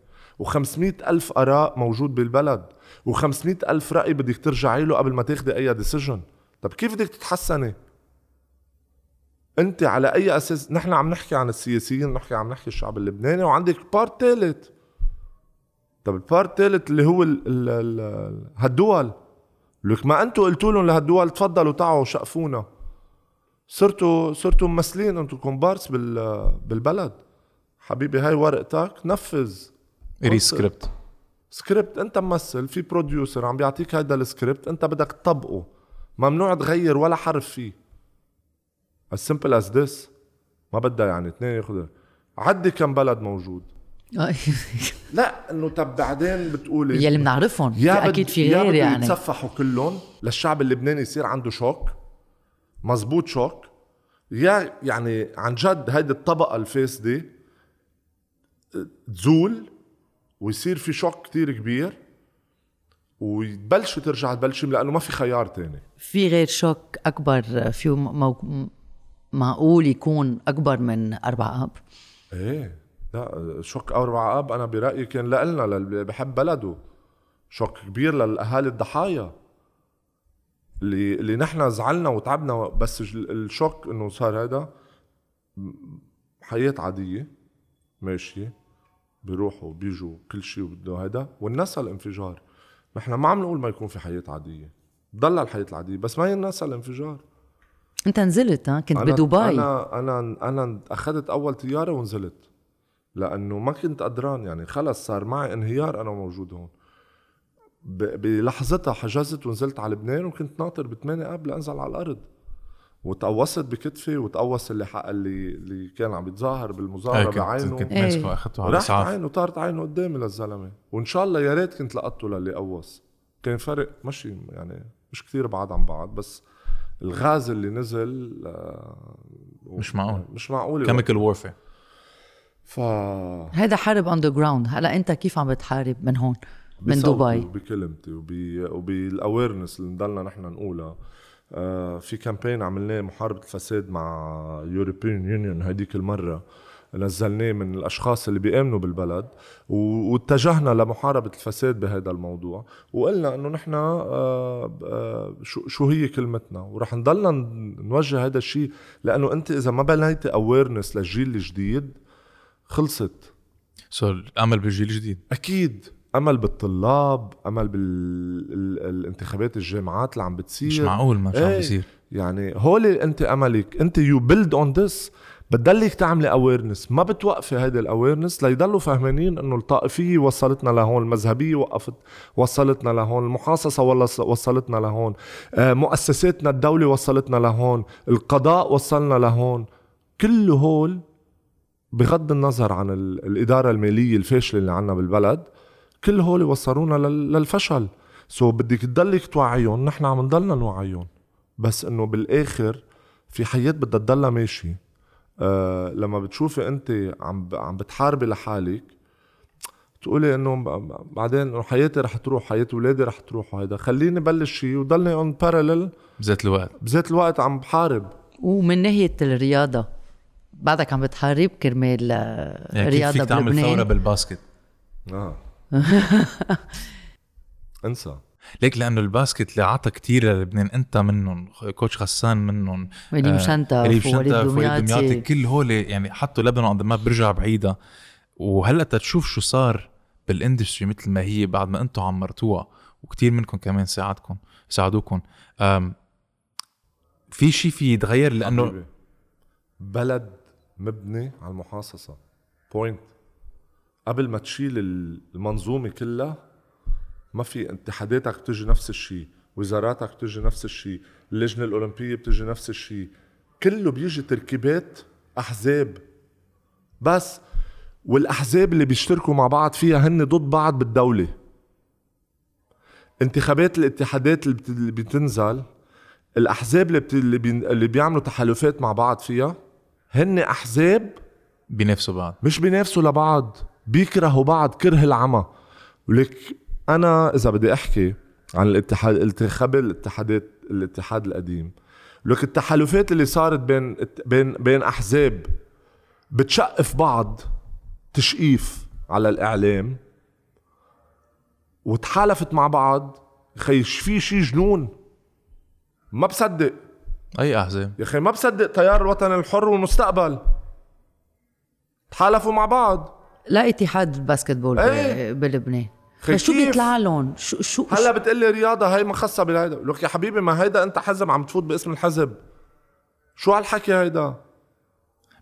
و500 ألف آراء موجود بالبلد و500 ألف رأي بدك ترجعي له قبل ما تاخدي أي decision طب كيف بدك تتحسني؟ أنت على أي أساس؟ نحن عم نحكي عن السياسيين نحكي عم نحكي الشعب اللبناني وعندك part ثالث طب ال part الثالث اللي هو ال ال ال هالدول. لك ما أنتم قلتوا لهم لهالدول تفضلوا تعوا شقفونا. صرتوا صرتوا ممثلين أنتم كومبارس بال بالبلد. حبيبي هاي ورقتك نفذ. read script. script انت ممثل في producer عم بيعطيك هيدا السكريبت انت بدك تطبقه ممنوع تغير ولا حرف فيه. As simple as this. ما بدها يعني اثنين ياخذ عدي كم بلد موجود. <laughs> لا إنه طب بعدين بتقولي يلي بنعرفهم في يا أكيد في يا غير بده يعني. يتصفحوا كلهم للشعب اللبناني يصير عنده shock مزبوط شوك. يا يعني عن جد هيدي الطبقة الفاسده تزول ويصير في شوك كتير كبير ويبلشوا ترجع تبلشي لأنه ما في خيار تاني. في غير شوك أكبر فيه مو... معقول يكون أكبر من أربع أب؟ إيه. لا شوك أربع أب أنا برأيي كان لنا للي بحب بلده. شوك كبير للأهالي الضحايا. اللي اللي نحن زعلنا وتعبنا بس ال- الشوك إنه صار هذا حياة عادية ماشية بيروحوا بيجوا كل شيء وبده هذا والنسى الانفجار نحن ما عم نقول ما يكون في حياة عادية. ضل الحياة العادية بس ما ينسى الانفجار أنت نزلت ها؟ كنت أنا- بدبي. أنا أنا أنا أخذت أول طيارة ونزلت. لأنه ما كنت قدران يعني. خلص صار معي انهيار أنا موجود هون. ب- بلحظتها حجزت ونزلت على لبنان وكنت ناطر بثمانية اب لانزل على الأرض. وتقوصت بكتفي وتقوص اللي حق اللي اللي كان عم يتظاهر بالمظاهرة كنت بعينه. كنت إيه. ماسكه اخذته على راحت اسعاف عينه طارت عينه قدامي للزلمة. وإن شاء الله يا ريت كنت لقطته للي قوص كان فرق مشي يعني مش كتير بعاد عن بعض بس الغاز اللي نزل آه، مش معقول. مش معقول. chemical warfare. ف هذا حرب underground هلا انت كيف عم بتحارب من هون؟ من دبي. وبكلمتي وبال awareness اللي نضلنا نحن نقولها. آه، في campaign عملناه محاربة الفساد مع European Union هديك المرة. نزلناه من الأشخاص اللي بيآمنوا بالبلد واتجهنا لمحاربة الفساد بهذا الموضوع. وقلنا إنه نحن آه، آه، شو شو هي كلمتنا؟ ورح نضلنا نوجه هذا الشيء لأنه أنت إذا ما بنيتي awareness للجيل الجديد خلصت. so الأمل بالجيل الجديد أكيد. أمل بالطلاب أمل بالانتخابات الجامعات اللي عم بتصير. مش معقول ما شو عم. بيصير. يعني هول أنت أملك. أنت you build on this بتضلك تعملي awareness ما بتوقفي هيدي ال awareness ليضلوا فهمانين إنه الطائفية وصلتنا لهون المذهبية وقفت وصلتنا لهون المحاصصة وصلتنا لهون آه، مؤسساتنا الدولة وصلتنا لهون القضاء وصلنا لهون. كل هول بغض النظر عن ال- الإدارة المالية الفاشلة اللي عنا بالبلد كل هول وصلونا لل- للفشل. سو بدك تضلك توعيهم نحن عم نضلنا نوعيهم. بس إنه بالآخر في حياة بدها تضلها ماشي. آه لما بتشوفي أنت عم عم بتحاربي لحالك تقولي إنه بعدين إنه حياتي رح تروح حياه اولادي رح تروح وهيدا خليني بلش شيء وضلني on parallel بذات الوقت. بذات الوقت عم بحارب. ومن ناحية الرياضة بعدك عم بتحارب كرمال آه، يعني كيف رياضة فيك تعمل ثورة بال basket؟ <laughs> آه. انسى. ليك لأنه ال basket اللي عطى كتير للبنان أنت منهم coach غسان منهم وليد آه، وليد ووليد مشنتف وليد دمياطي. كل هول يعني حطوا لبنان on map برجع بعيدة. وهلأ تشوف شو صار بال industry مثل ما هي بعد ما أنتم عمرتوها وكتير منكم كمان ساعدكم ساعدوكم في شيء في يتغير؟ لأنه. بلد مبني على المحاصصة. point قبل ما تشيل المنظومة كلها ما في اتحاداتك بتجي نفس الشيء وزاراتك بتجي نفس الشيء اللجنة الأولمبية بتجي نفس الشيء. كله بيجي تركيبات أحزاب. بس والأحزاب اللي بيشتركوا مع بعض فيها هن ضد بعض بالدولة. انتخابات الاتحادات اللي بت- اللي بتنزل الأحزاب اللي. اللي بيعملوا تحالفات مع بعض فيها هن أحزاب بينافسوا بعض. مش بينافسوا لبعض بيكرهوا بعض كره العمى. ولك أنا إذا بدي أحكي عن الاتحاد الانتخاب الاتحادات الاتحاد القديم لك التحالفات اللي صارت بين بين بين أحزاب بتشقف بعض تشقيف على الإعلام وتحالفت مع بعض خيش في شي جنون. ما بصدق. أي أحزاب. يا أخي ما بصدق تيار الوطن الحر والمستقبل. تحالفوا مع بعض. لا اتحاد الباسكتبول إيه. بلبنان. شو؟ بيطلع لهم؟ شو شو هلا بتقلي رياضة هاي ما خاصة بالهيدا. لك يا حبيبي ما هيدا أنت حزب عم تفوت باسم الحزب. شو هالحكي هيدا؟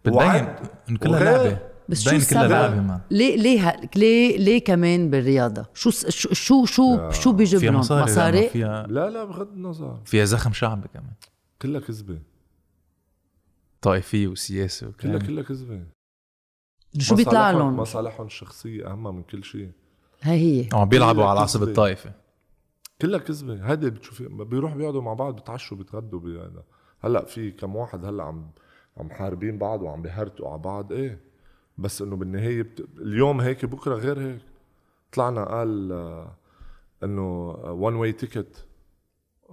بتبين. انه كلها وغير. لعبة. بس شو بتبين كلها السبب؟ لعبة مان ليه ليه ليه ليه كمان بالرياضة؟ شو س- شو شو شو, شو بيجيب لهم مصاري, مصاري مصاري. فيها لا لا بغض النظر. فيها زخم شعبي كمان. كلها كذبة. طائفية وسياسة كلها وكلها كلها كذبة. شو بيطلع لهم؟ مصالحهم الشخصيه اهم من كل شيء. هي. هي عم بيلعبوا كلها على عصب كذبة. الطائفة. كلها كذبة. هيدي بتشوفي بيروح بيقعدوا مع بعض بيتعشوا بيتغدوا بهذا هلأ في كم واحد هلأ عم عم حاربين بعض وعم بيهرتوا على بعض. إيه. بس إنه بالنهاية بت... اليوم هيك بكرة غير هيك. طلعنا قال آه، إنه one way ticket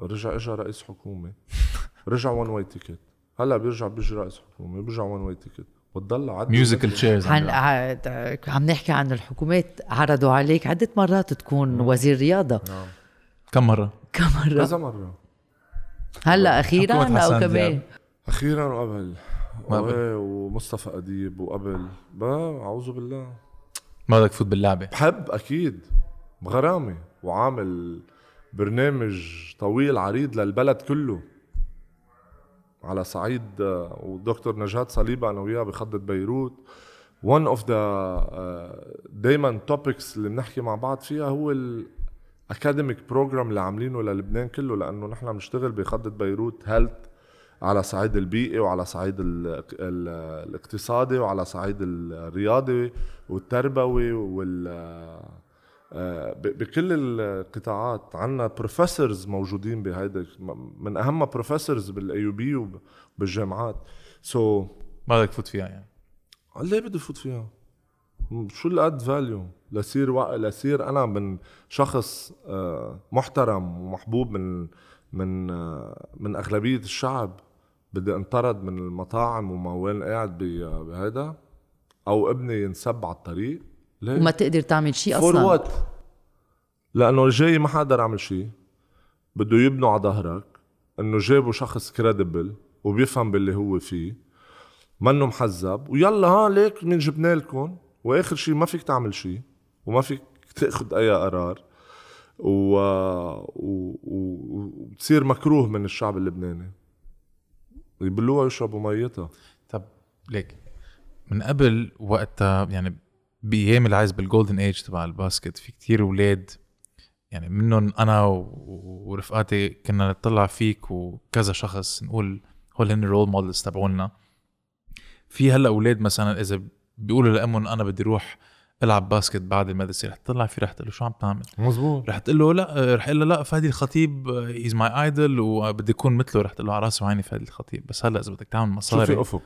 رجع اجى رئيس حكومة. <laughs> رجع one way ticket هلأ بيرجع بيجي رئيس حكومة بيرجع one way ticket بتضل عدل musical chairs عن ع- عم نحكي عن الحكومات عرضوا عليك عدة مرات تكون وزير رياضة. كم مرة؟ كم مرة؟ كذا مرة. هلأ أو حسن كمان. أخيرا وقبل. ومصطفى أديب وقبل. أعوذ بالله. ما بدك تفوت باللعبة. بحب أكيد. بغرامة وعامل برنامج طويل عريض للبلد كله. على صعيد آه، والدكتور نجاة صليبة أنا وياه بخضة بيروت. One of the دائما topics اللي بنحكي مع بعض فيها هو ال academic program اللي عاملينه للبنان كله لأنه نحن بنشتغل بخضة بيروت health على صعيد البيئي وعلى صعيد ال ال الاقتصادي وعلى صعيد الرياضي والتربوي وال آه، بكل القطاعات عنا professors موجودين بهيدا من أهم professors بال AUB وبالجامعات so so, ما بدك تفوت فيها يعني ليه بدي فوت فيها؟ شو اللي added value؟ لصير وق... لصير أنا من شخص آه، محترم ومحبوب من من آه، من أغلبية الشعب بدي انطرد من المطاعم وما وين قاعد بهيدا أو ابني ينسب على الطريق ليه؟ وما تقدر تعمل شيء for أصلا. what لأنه جاي ما حقدر أعمل شيء. بده يبنوا على ظهرك إنه جابوا شخص credible وبيفهم باللي هو فيه. منه محزب ويلا ها ليك من جبنا لكم. وآخر شيء ما فيك تعمل شيء. وما فيك تأخذ أي قرار. و... و... و... وتصير مكروه من الشعب اللبناني. يبلوها ويشربوا ميتها. طب ليك من قبل وقتها يعني بايام العز بال golden age تبع ال basket. في كتير أولاد يعني منهم أنا ورفقاتي كنا نطلع فيك وكذا شخص نقول هول هن ال role models تبعولنا. في هلأ أولاد مثلا إذا بيقولوا لأمهم أنا بدي أروح ألعب basket بعد المدرسة رح تطلع فيه رح تقول له شو عم تعمل؟ مزبوط رح تقول له لا رح يقول له لا فادي الخطيب he's my idol وبدي اكون مثله رح تقول له على راسي وعيني فادي الخطيب. بس هلأ إذا بدك تعمل شو مصاري في أفق.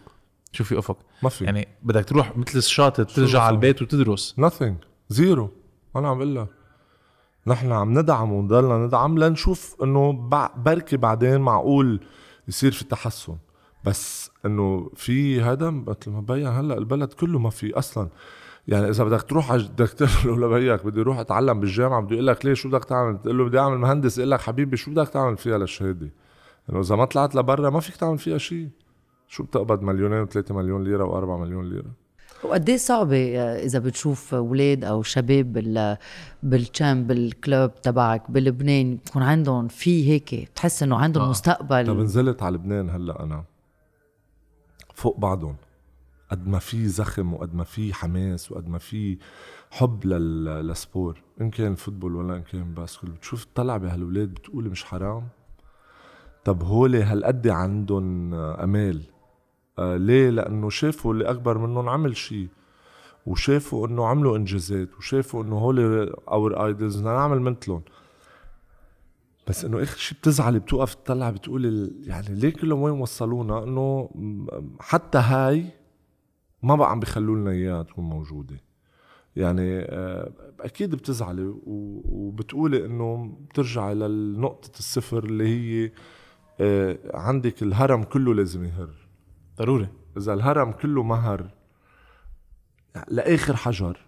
شو في أفق. ما في يعني بدك تروح مثل الشاطر ترجع على البيت وتدرس. Nothing. زيرو أنا عم بقول لك. نحن عم ندعم ونضلنا ندعم لنشوف إنه بع- بركي بعدين معقول يصير في تحسن. بس إنه في هذا مثل ما بين هلأ البلد كله ما في أصلا. يعني إذا بدك تروح على بدك تقول <laughs> لبيك بدي أروح أتعلم بالجامعة بده يقول لك ليه شو بدك تعمل؟ تقول له بدي أعمل مهندس يقول لك حبيبي شو بدك تعمل فيها للشهادة؟ إنه إذا ما طلعت لبرا ما فيك تعمل فيها شيء. شو بتقبض مليونين وثلاثة مليون ليرة وأربعة مليون ليرة؟ وقد إيه صعبة إذا بتشوف أولاد أو شباب بال بالشام بال club تبعك بلبنان يكون عندهم في هيك بتحس إنه عندهم آه. مستقبل. طب نزلت على لبنان هلأ أنا فوق بعضهم قد ما في زخم وقد ما في حماس وقد ما في حب لل... لل sport إن كان football ولا إن كان basket بتشوف تطلع بهالولاد بتقول مش حرام؟ طب هولي هالقد عندهم أمال؟ آه ليه؟ لأنه شافوا اللي أكبر منهم عمل شيء وشافوا إنه عملوا إنجازات وشافوا إنه هولي our idols بدنا نعمل مثلهم. بس إنه آخر شيء بتزعلي بتوقف تطلع بتقول يعني ليه كلهم وين وصلونا؟ إنه حتى هاي ما بقى عم بيخلوا لنا إياها تكون موجودة. يعني آه، أكيد بتزعلي وبتقولي إنه بترجعي لنقطة الصفر اللي هي آه، عندك الهرم كله لازم يهر. ضروري. إذا الهرم كله مهر لآخر حجر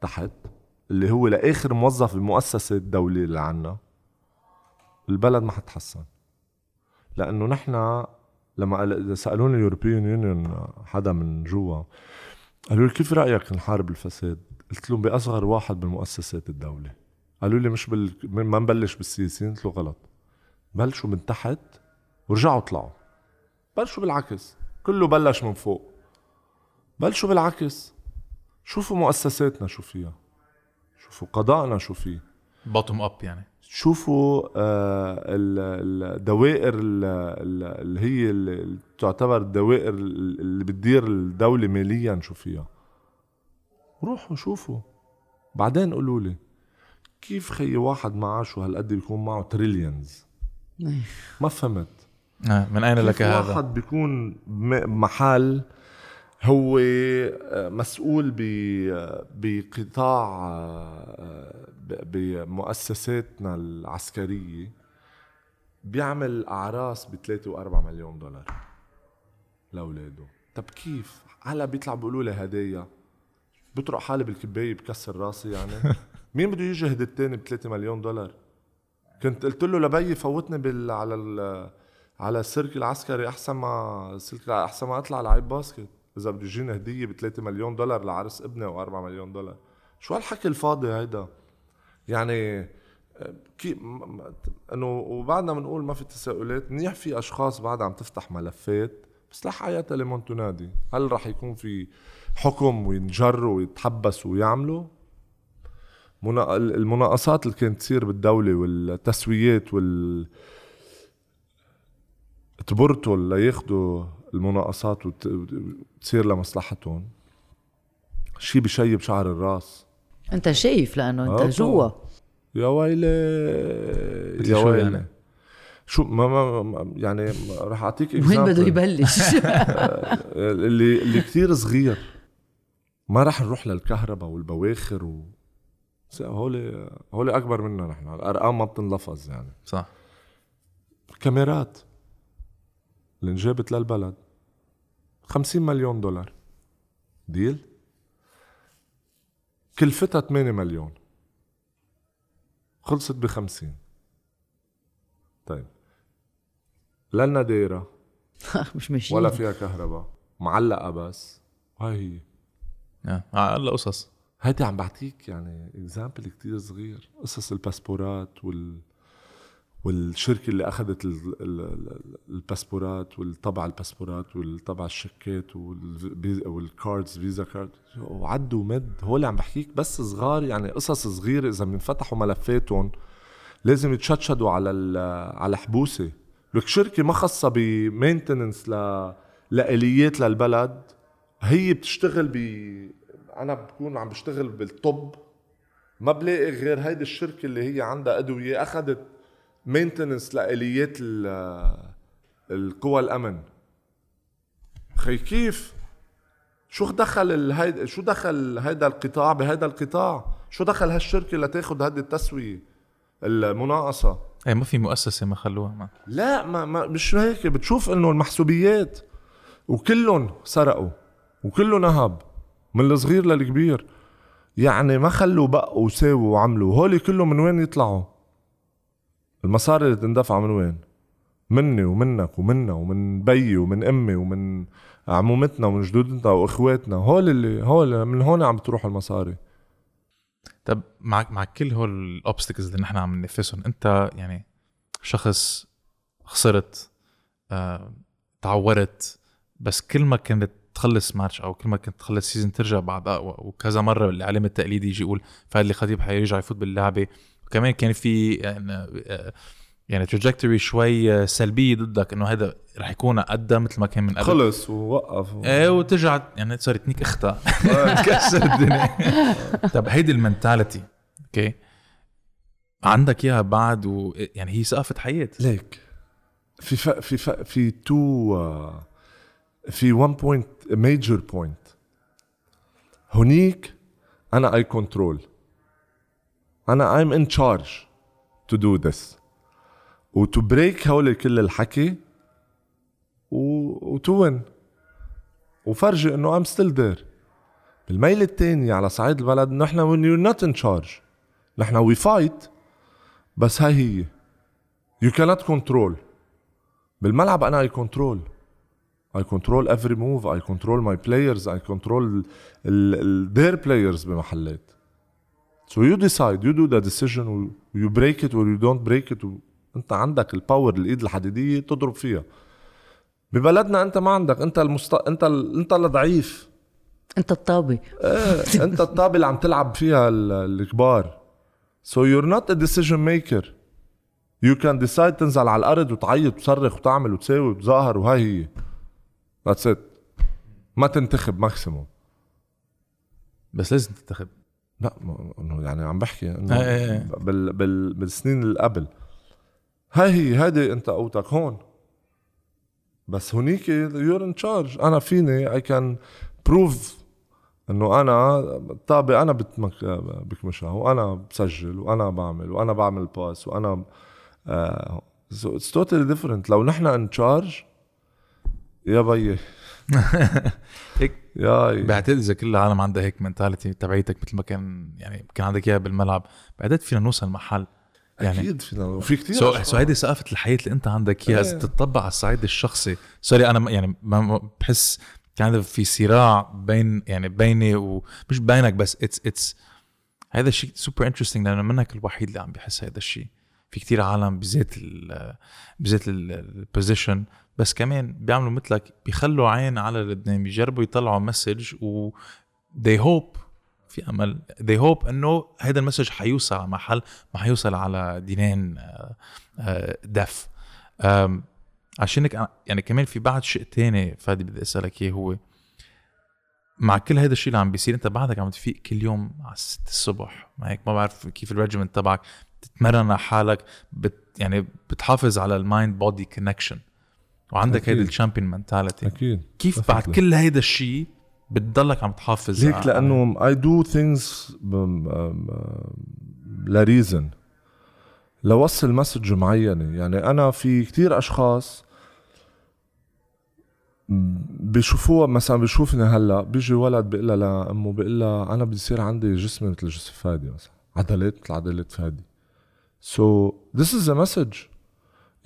تحت اللي هو لآخر موظف بمؤسسه الدولة اللي عنا البلد ما حتحسن. لأنه نحن لما سألوني اليوروبيان يونيون حدا من جوا قالوا لي كيف رأيك نحارب الفساد؟ قلت لهم بأصغر واحد بمؤسسات الدولة. قالوا لي مش بال... ما نبلش بالسياسيين قلت له غلط. بلشوا من تحت ورجعوا طلعوا. بلشوا بالعكس. كله بلش من فوق. بلشوا بالعكس. شوفوا مؤسساتنا شو فيها. شوفوا قضاءنا شو فيه. bottom up يعني. شوفوا آه، ال- الدوائر ال- ال- اللي هي اللي تعتبر الدوائر اللي بتدير الدولة ماليا شو فيها. روحوا شوفوا. بعدين قولوا لي كيف خي واحد معاشه هالقد بيكون معه تريليونز ما فهمت. من أين لك هذا؟ واحد بيكون محل هو آه، مسؤول ب- بقطاع آه، ب- بمؤسساتنا العسكرية بيعمل أعراس ب 3 و4 مليون دولار لأولاده طب كيف؟ هلا بيطلع بيقولوا لي هدايا بطرق حالي بالكباية بكسر راسي يعني <laughs> مين بده يجهد التاني ب 3 مليون دولار؟ كنت قلت له لبيي فوتني بال على ال على السلك العسكري أحسن ما السلك أحسن ما اطلع لعيب basket. إذا بده يجيني هدية ب 3 مليون دولار لعرس ابني و4 مليون دولار. شو هالحكي الفاضي هيدا يعني كي إنه وبعدنا بنقول ما في تساؤلات منيح في أشخاص بعدها عم تفتح ملفات بس لا حياة لمن تنادي. هل رح يكون في حكم وينجروا ويتحبسوا ويعملوا؟ منا- المناقصات اللي كانت تصير بالدولة والتسويات وال تبرتوا لياخدوا المناقصات وت- وتصير لمصلحتهم. شي بشيب شعر الراس. انت شايف لأنه آه، انت جوا يا ويلي يا شو ويلي. يعني؟ شو ما, ما ما- يعني رح أعطيك وين بده. يبلش؟ <laughs> <laughs> اللي اللي كثير صغير. ما رح نروح للكهرباء والبواخر و هولي هولي أكبر منا نحن. الأرقام ما بتنلفظ يعني. صح. كاميرات. اللي انجابت للبلد 50 مليون دولار. ديل؟ كلفتها 8 مليون. خلصت ب 50 طيب. لنا دايرة <laughs> مش ماشي ولا فيها كهرباء. معلقة بس. هاي. هي آه. هلا قصص هيدي عم بعطيك يعني example كتير صغير. قصص الباسبورات وال والشركة اللي ال- الباسبورات والطبع الباسبورات والطبع الشيكات وال cards visa card وعد ومد هول عم بحكيك بس صغار يعني قصص صغيرة إذا بينفتحوا ملفاتهم لازم يتشدشدوا على على حبوسة لك شركة ما خاصة ب maintenance ل لآليات للبلد هي بتشتغل ب أنا بكون عم بشتغل بالطب. ما بلاقي غير هيدي الشركة اللي هي عندها أدوية أخذت maintenance لآليات ال- القوى الأمن. خي كيف؟ شو دخل الهيد شو دخل هيدا القطاع بهيدا القطاع؟ شو دخل هالشركة لتاخذ هيدي التسوية؟ المناقصة. اي ما في مؤسسة ما خلوها ما. لا ما, ما مش هيك بتشوف إنه المحسوبيات وكلهم سرقوا وكله نهب من الصغير للكبير. يعني ما خلوا بقوا وساووا وعملوا هولي كلهم من وين يطلعوا؟ المصاري اللي تندفع من وين؟ مني ومنك ومنا ومن بيي ومن أمي ومن عمومتنا ومن جدودنا وإخواتنا. هول اللي هول من هون عم بتروح المصاري. طب مع مع كل هول ال obstacles اللي نحن عم ننافسهم أنت يعني شخص خسرت آه، تعورت بس كل ما كنت تخلص ماتش أو كل ما كنت تخلص season ترجع بعد أقوى وكذا مرة الاعلام التقليدي يجي يقول فادي خطيب حيرجع يفوت باللعبة. وكمان كان في يعني آه، يعني trajectory شوي سلبية ضدك إنه هذا رح يكون قدها مثل ما كان من قبل. خلص ووقف. إيه وترجع يعني صارت تنيك اختها تكسر <laughs> الدنيا. طب هيدي ال mentality okay؟ عندك إياها بعد و يعني هي ثقافه حياه ليك. في ف... في ف... في two آه، في 1 point major point هونيك أنا I control أنا I'm in charge to do this و to break whole كل الحكي و و to win وفرجي إنه I'm still there بالميل الثاني على صعيد البلد نحن when you're not in charge. نحن we fight بس هاي هي. You cannot control. بالملعب أنا I control I control every move I control my players I control ال, ال, their players بمحلات. So you decide, you do the decision you break it or you don't break it. انت عندك الباور الايد الحديدية تضرب فيها. ببلدنا انت ما عندك انت المست... انت ال... انت الضعيف انت الطابه إيه انت الطابه اللي عم تلعب فيها ال- الكبار. So you're not a decision maker. You can decide تنزل على الأرض وتعيط وتصرخ وتعمل وتساوي وتظاهر وهي هي. That's it. ما تنتخب maximum بس لازم تنتخب. لا يعني عم بحكي إنه إيه إيه إيه. بال بال بالسنين اللي قبل. هاي هي هيدي أنت قوتك هون. بس هونيك you're in charge أنا فيني I can prove إنه أنا الطابه أنا بتمك بكمشها وأنا بسجل وأنا بعمل وأنا بعمل pass وأنا it's totally different لو نحن in charge يا بيي. <laughs> <laughs> هيك بعتقد إذا كل العالم عندها هيك mentality تبعيتك مثل ما كان يعني كان عندك إياها بالملعب بعتقد فينا نوصل محل يعني أكيد فينا وفي كثير so so هيدي ثقافة الحياة اللي أنت عندك إياها إذا إيه. تطبق على الصعيد الشخصي. sorry أنا يعني ما بحس كان في صراع بين يعني بيني ومش بينك بس it's it's هذا الشيء super interesting لأنه منك الوحيد اللي عم بيحس هذا الشيء. في كتير عالم بذات ال بذات ال position بس كمان بيعملوا مثلك بيخلوا عين على قدام بيجربوا يطلعوا message و they hope في أمل they hope إنه هذا ال message حيوصل على محل ما حيوصل على دينين آه، آه، def. آم، عشان هيك أنا- يعني كمان في بعد شيء تاني فادي بدي أسألك إياه هو مع كل هذا الشيء اللي عم بيصير أنت بعدك عم تفيق كل يوم على 6 الصبح ما هيك؟ ما بعرف كيف ال regiment تبعك. تتمرن على حالك بت يعني بتحافظ على ال mind body connection وعندك. هيدي ال champion mentality أكيد. كيف بعد. كل هيدا الشيء بتضلك عم تحافظ ليك؟ على- لأنه I do things ل reason لوصل message معينة. يعني أنا في كتير أشخاص بيشوفوها مثلا بيشوفني هلأ بيجي ولد بيقول لها لامه بيقول لها أنا بدي يصير عندي جسم مثل جسم فادي مثلا. عضلات مثل عضلات فادي. so this is a message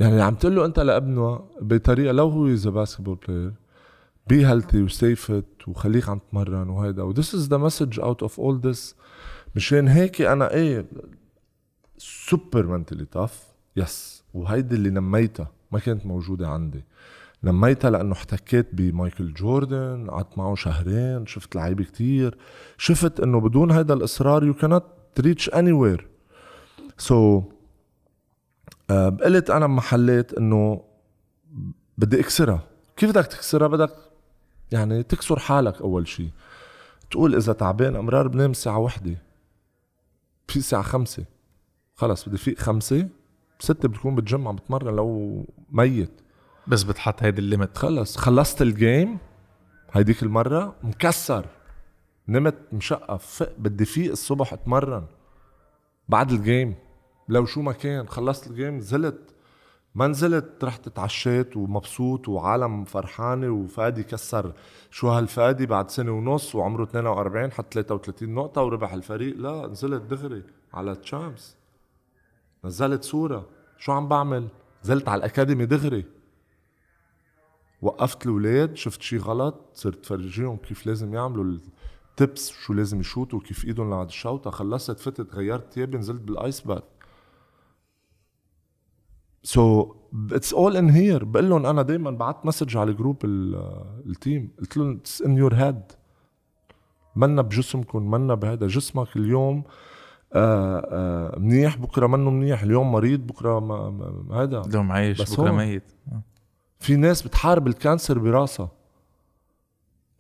يعني عم تقول له أنت لابنه بطريقة لو who is basketball player be healthy و stay fit وخليك عم تتمرن وهيدا و this is the message out of all this مشان هيك أنا إيه super mentally tough yes وهيدي اللي نميتها ما كانت موجودة عندي. نميتها لأنه احتكيت بمايكل جوردن قعدت معه شهرين شفت لعيبة كتير. شفت إنه بدون هيدا الإصرار يو كانت ريتش اني وير سو قلت أنا بمحلات إنه بدي أكسرها. كيف بدك تكسرها؟ بدك يعني تكسر حالك أول شيء تقول إذا تعبان أمرار بنام الساعة وحدة في الساعة خمسة. خلص بدي فيق خمسة. ستة بتكون بالجيم عم بتمرن لو ميت. بس بتحط هيدي ال limit خلص خلصت الجيم هيديك المرة مكسر. نمت مشقف. بدي فيق الصبح أتمرن. بعد الجيم لو شو ما كان خلصت الجيم نزلت ما نزلت رحت اتعشيت ومبسوط وعالم فرحانة وفادي كسر شو هالفادي بعد سنة ونص وعمره 42 حط 33 نقطة وربح الفريق. لا نزلت دغري على التشامس نزلت صورة. شو عم بعمل؟ نزلت على الأكاديمي دغري. وقفت الأولاد شفت شي غلط صرت فرجيهم كيف لازم يعملوا التبس شو لازم يشوتوا كيف إيدهم لعند الشوطة. خلصت فتت غيرت ثيابي نزلت بالايس باث so it's all in here بقول لهم أنا دائما بعت message على group ال- ال team قلت لهم it's in your head منا بجسمكم منا بهذا جسمك اليوم. آه آه منيح بكرة منه منيح. اليوم مريض بكرة ما ما- هذا. اليوم عايش بكرة. ميت. في ناس بتحارب ال cancer براسها.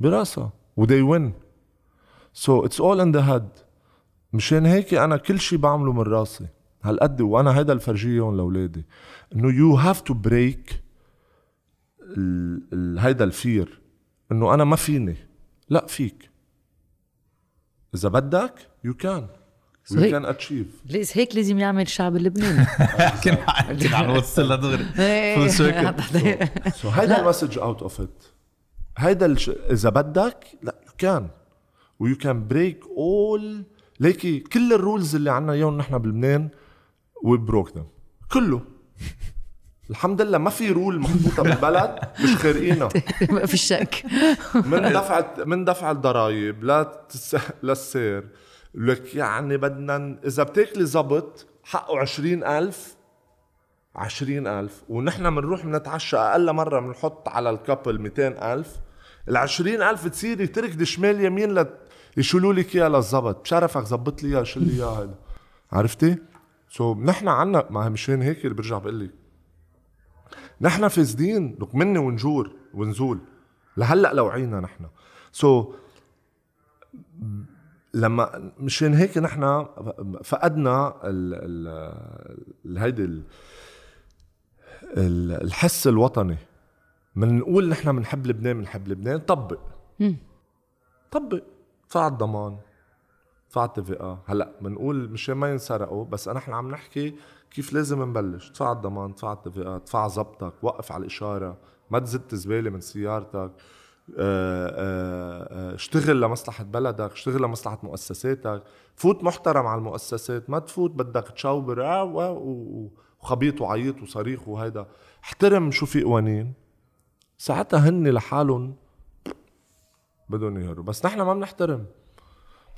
براسها. و they win so it's all in the head مشان هيك أنا كل شيء بعمله من راسي. هالقد وأنا هيدا الفرجيهم لأولادي. إنه you have to break هيدا ال fear. إنه أنا ما فيني. لا فيك. إذا بدك you can صحيح. Can achieve ليش هيك لازم يعمل الشعب اللبناني. <laughs> كنا كنا عم نوصل لها دغري. so هيدا ال message out of it هيدا الش... إذا بدك لا you can و you can break all ليكي كل ال rules اللي عنا إياهم نحن بلبنان we broke them كله. الحمد لله ما في rule محطوطة بالبلد مش خارقينها. <laughs> ما في شك. من دفع من دفع الضرايب لا تس... للسير لك يعني بدنا إذا بتاكلي زبط حقه عشرين ألف عشرين ألف. ونحن بنروح بنتعشى أقل مرة بنحط على ال couple ميتين ألف. العشرين ألف تصيري تركضي شمال يمين لت يشيلوا لك إياها للزبط. بشرفك زبط لي إياها شيل لي إياها هيدا. عرفتي؟ سو so, نحن عنا ما مشان هيك اللي برجع بقول لك نحن فاسدين لك مني ونجور ونزول. لهلأ لوعينا نحن. سو so, لما مشان هيك نحن فقدنا ال ال ال هيدي ال ال- الحس الوطني. من نقول نحن بنحب لبنان بنحب لبنان طبق. طبق. ادفع الضمان. ادفع التي هلأ بنقول مشان ما ينسرقوا بس نحن عم نحكي كيف لازم نبلش. ادفع الضمان ادفع التي ادفع زبطك وقف على الإشارة. ما تزت زبالة من سيارتك. آه، آه، آه، اشتغل لمصلحة بلدك اشتغل لمصلحة مؤسساتك. فوت محترم على المؤسسات. ما تفوت بدك تشاوبر آه، وخبيط وعيط وصريخ وهيدا. احترم شو في قوانين. ساعتها هن لحالهم بدهم يهربوا. بس نحن ما بنحترم.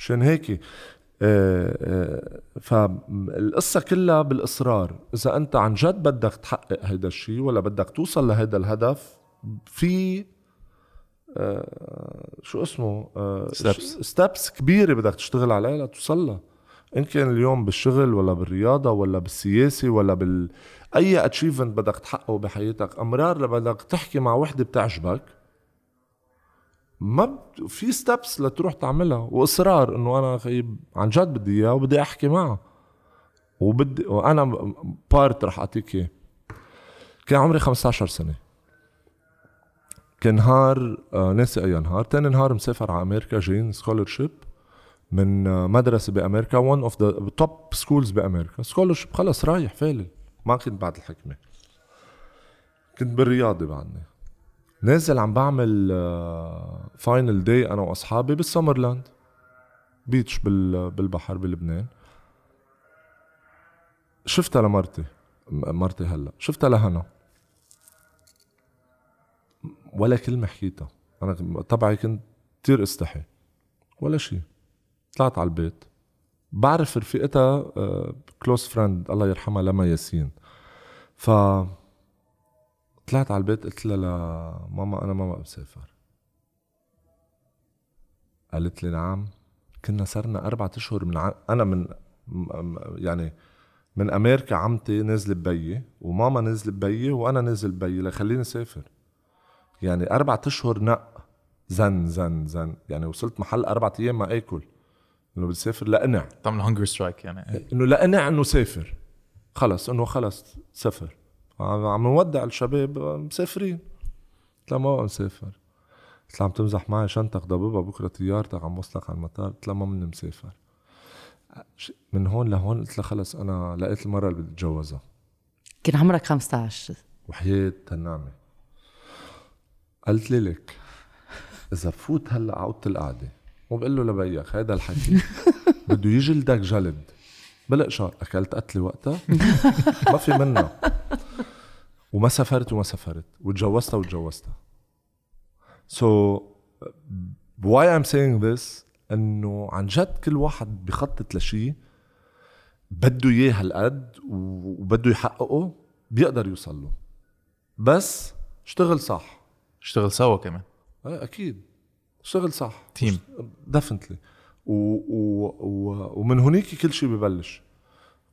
مشان هيك؟ آه، آه، فالقصة كلها بالإصرار. إذا أنت عن جد بدك تحقق هيدا الشيء ولا بدك توصل لهيدا الهدف في آه، شو اسمه؟ Steps. ستابس كبيرة بدك تشتغل عليها لتوصل إن كان اليوم بالشغل ولا بالرياضة ولا بالسياسة ولا بال أي achievement بدك تحققه بحياتك أمرار بدك تحكي مع وحدة بتعجبك. ما. في steps لتروح تعملها. وإصرار إنه أنا خيب عن جد بدي إياه وبدي أحكي معه. وبدي وأنا بارت رح أعطيك إياه. كان عمري 15 سنة. كان نهار آه ناسي أي نهار. تاني نهار مسافر على أمريكا جايين scholarship من آه مدرسة بأمريكا one of the top schools بأمريكا. scholarship خلص رايح full ما كنت بعد الحكمة. كنت بالرياضة بعدني. نازل عم بعمل final day أنا وأصحابي بالسمرلاند. بيتش بال بالبحر بلبنان. شفتها لمرتي. مرتي هلا. شفتها لهنا. ولا كلمة حكيتها. أنا طبعي كنت كتير استحي. ولا شيء طلعت على البيت. بعرف رفيقتها close friend الله يرحمها لمى ياسين. ف طلعت على البيت قلت لها لماما أنا ما بقى مسافر قالت لي نعم. كنا صرنا أربعة أشهر من ع... أنا من يعني من أمريكا عمتي نازلة ببيي وماما نازلة ببيي وأنا نازل ببيي لخليني سافر يعني أربعة أشهر نق زن زن زن. يعني وصلت محل أربعة أيام ما آكل. إنه بدي سافر لأقنع تعمل hunger strike يعني. إنه لقنع إنه سافر. خلص إنه خلص سافر. عم نودع الشباب مسافرين. قلت لها ما بقى مسافر قلت لها عم تمزح معي شنطك ضببها بكرة طيارتك عم وصلك على المطار. قلت لها ما مني مسافر من هون لهون قلت لها خلص أنا لقيت المره اللي بدي أتجوزها. كان عمرك 15 وحياة النعمة قالت لي لك إذا بفوت هلأ على أوضة القعدة. وبقول له لبيك هيدا الحكي. <laughs> بده يجلدك جلد. بلقشة أكلت قتلي وقتها. ما في منها وما سافرت وما سافرت وتجوزتها وتجوزتها so why I'm saying this إنه عن جد كل واحد بخطط لشيء بده إياه هالقد وبده يحققه بيقدر يوصل له. بس اشتغل صح. اشتغل سوا كمان. إيه أكيد. اشتغل صح. Team. Definitely و... و... و... ومن هونيك كل شيء ببلش.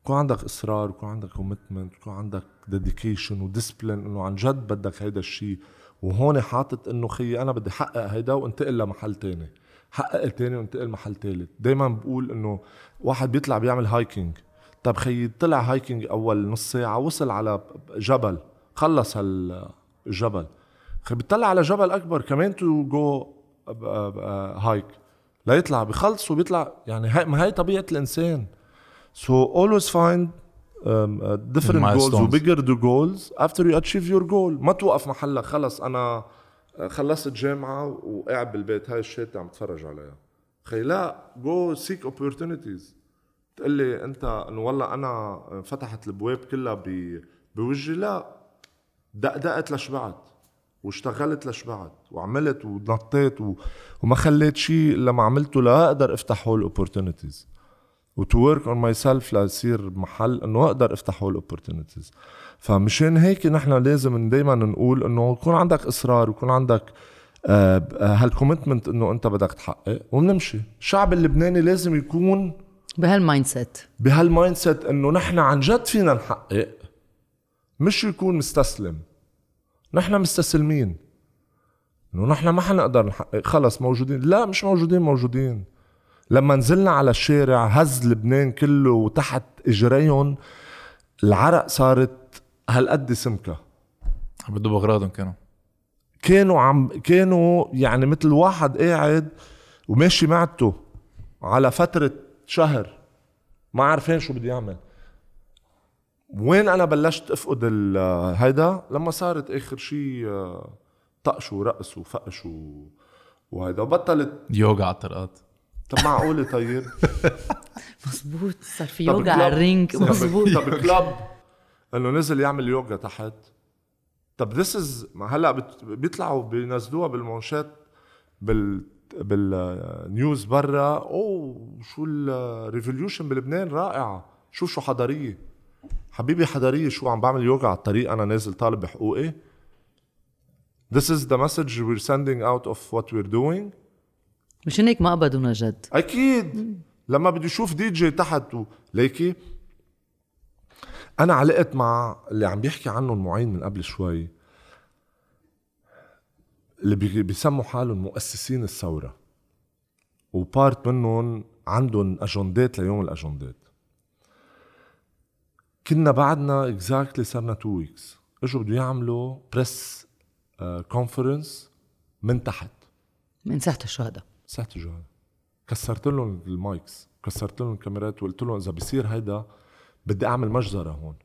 يكون عندك إصرار يكون عندك commitment يكون عندك dedication و discipline إنه عن جد بدك هيدا الشيء وهون حاطط إنه خيي أنا بدي احقق هيدا وانتقل لمحل تاني. حقق التاني وانتقل محل تالت. دايما بقول إنه واحد بيطلع بيعمل hiking طب خيي طلع hiking أول نص ساعة وصل على جبل خلص هالجبل. خي بيطلع على جبل أكبر كمان to go hike ليطلع بخلص وبيطلع. يعني هاي ما هي طبيعة الإنسان. So always find um, uh, different goals. Milestones. و bigger the goals after you achieve your goal. ما توقف محلك. خلص أنا خلصت جامعه وقاعد بالبيت. هاي الشاتة عم تفرج عليها. خي لا go seek opportunities. تقول لي أنت إنه والله أنا فتحت الابواب كلها ب- بوجهي. لا دقدقت لشبعت واشتغلت لشبعت وعملت ونطيت و... وما خليت شيء الا ما عملته لاقدر افتح هول opportunities و to work on myself ليصير محل إنه أقدر افتح هول opportunities فمشان هيك نحن لازم دائما نقول إنه يكون عندك إصرار ويكون عندك آه، هال commitment إنه أنت بدك تحقق وبنمشي. الشعب اللبناني لازم يكون بهال mindset بهال mindset إنه نحن عن جد فينا نحقق. مش يكون مستسلم. نحن مستسلمين. إنه نحن ما حنقدر نحقق. خلص موجودين. لا مش موجودين موجودين. لما نزلنا على الشارع هز لبنان كله وتحت إجريهم العرق صارت هالقد سمكة. بدوا باغراضهم كانوا. كانوا عم كانوا يعني مثل واحد قاعد وماشي معته على فترة شهر ما عارفين شو بده يعمل وين أنا بلشت أفقد ال- هيدا؟ لما صارت آخر شيء آه، طقش ورقص وفقش. وهيدا وبطلت يوغا على الطرقات. طب معقولة طيب <laughs> مزبوط صار في طب يوغا على الرينغ مزبوط طب كلاب انه نزل يعمل يوغا تحت. طب this is هلا بيطلعوا بينزلوها بالمونشات بال بال news برا. oh شو ال revolution بلبنان رائعه شوف شو حضاريه حبيبي حضاريه شو عم بعمل يوغا على الطريق أنا نازل طالب بحقوقي This is the message we're sending out of what we're doing. مشان هيك ما قبضونا جد أكيد لما بدي أشوف دي جي تحت و... ليكي؟ أنا علقت مع اللي عم بيحكي عنه المعين من قبل شوي. اللي بي- بيسموا حالهم مؤسسين الثورة. و part منهم عندهم أجندات ليوم الأجندات. كنا بعدنا exactly صرنا two weeks إجوا بده يعملوا press conference من تحت. من ساحة الشهداء. ساعة الجهل كسرت لهم ال mics كسرت لهم الكاميرات وقلت لهم إذا بصير هيدا بدي أعمل مجزرة هون.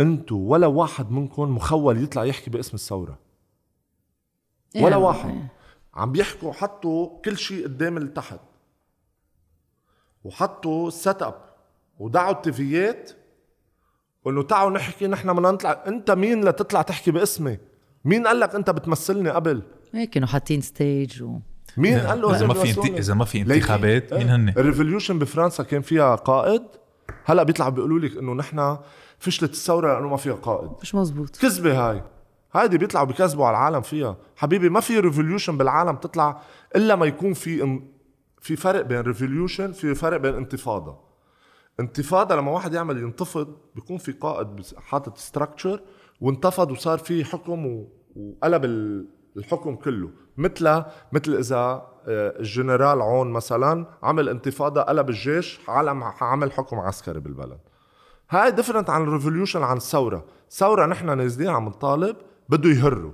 انتو ولا واحد منكم مخول يطلع يحكي باسم الثورة. ولا إيه. واحد. عم بيحكوا حطوا كل شيء قدام اللي تحت. وحطوا setup ودعوا التيفيات. انه تعالوا نحكي نحن بدنا نطلع. انت مين لتطلع تحكي باسمي؟ مين قال لك انت بتمثلني قبل؟ هيك كانوا حاطين stage و... مين قال له إذا ما في انت... إذا ما في. انتخابات مين هن؟ ال revolution بفرنسا كان فيها قائد. هلأ بيطلعوا بيقولوا لك إنه نحن فشلت الثورة لأنه ما فيها قائد. مش مزبوط كذبة هاي. هيدي بيطلعوا بيكذبوا على العالم فيها. حبيبي ما في revolution بالعالم تطلع إلا ما يكون في ان... في فرق بين revolution في فرق بين انتفاضة. انتفاضة لما واحد يعمل ينتفض بيكون في قائد حاطط structure وانتفض وصار في حكم و... وقلب ال- الحكم كله مثل مثل إذا آه، الجنرال عون مثلا عمل انتفاضة قلب الجيش عمل حكم عسكري بالبلد. هاي different عن ال revolution عن الثوره ثورة نحن نازلين عم نطالب بده يهروا.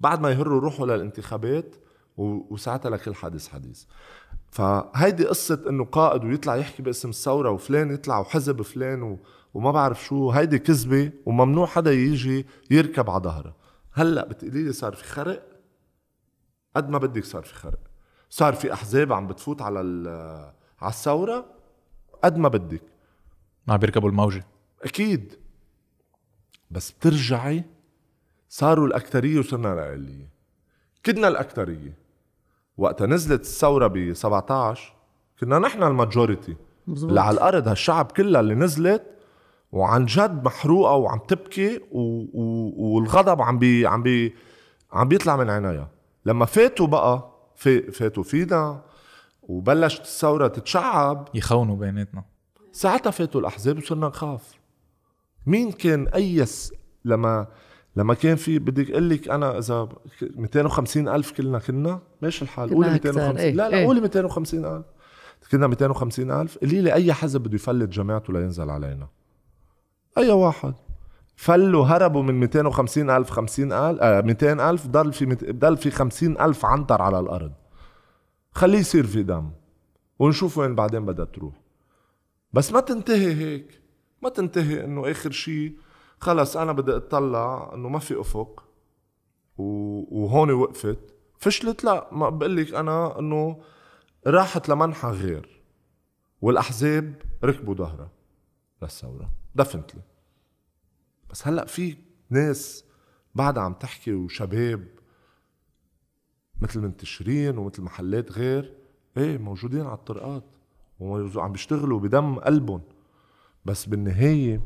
بعد ما يهروا روحوا للانتخابات وساعتها لكل حدث حديث. فهيدي قصة إنه قائد ويطلع يحكي باسم الثورة وفلان يطلع وحزب فلان. وما بعرف شو. هيدي كذبة وممنوع حدا يجي يركب على ظهرها. هلأ بتقولي لي صار في خرق؟ قد ما بدك صار في خرق. صار في أحزاب عم بتفوت على ال- على الثورة؟ قد ما بدك. ما عم بيركبوا الموجة. أكيد. بس بترجعي صاروا الأكثرية وصرنا الأقلية. كنا الأكثرية. وقتها نزلت الثورة ب 17 كنا نحن ال majority. اللي على الأرض هالشعب كلها اللي نزلت وعن جد محروقة وعم تبكي و... و... والغضب عم بي عم بي عم بيطلع من عينيها. لما فاتوا بقى في... فاتوا فينا وبلشت الثورة تتشعب. يخونوا بيناتنا. ساعتها فاتوا الأحزاب وصرنا نخاف. مين كان أيس لما لما كان في بدك أقول لك أنا إذا 250 ألف كلنا كنا؟ ماشي الحال. قولي أكتر، 250 إيه، لا لا إيه. قولي 250 ألف. كنا 250 ألف. قولي لي أي حزب بده يفلت جماعته لينزل علينا؟ أي واحد. فلوا هربوا من 250 ألف 50 ألف آه 200 ألف ضل في. ضل في 50 ألف عنتر على الأرض. خليه يصير في دم ونشوف وين بعدين بدها تروح. بس ما تنتهي هيك. ما تنتهي إنه آخر شيء خلص أنا بدي أطلع إنه ما في أفق و- وهون وقفت. فشلت لا ما بقول لك أنا إنه راحت لمنحى غير والأحزاب ركبوا ظهرها. للثوره دفنتلي بس هلأ في ناس بعدها عم تحكي وشباب مثل منتشرين ومثل محلات غير إيه موجودين على الطرقات وعم بيشتغلوا بدم قلبهم. بس بالنهاية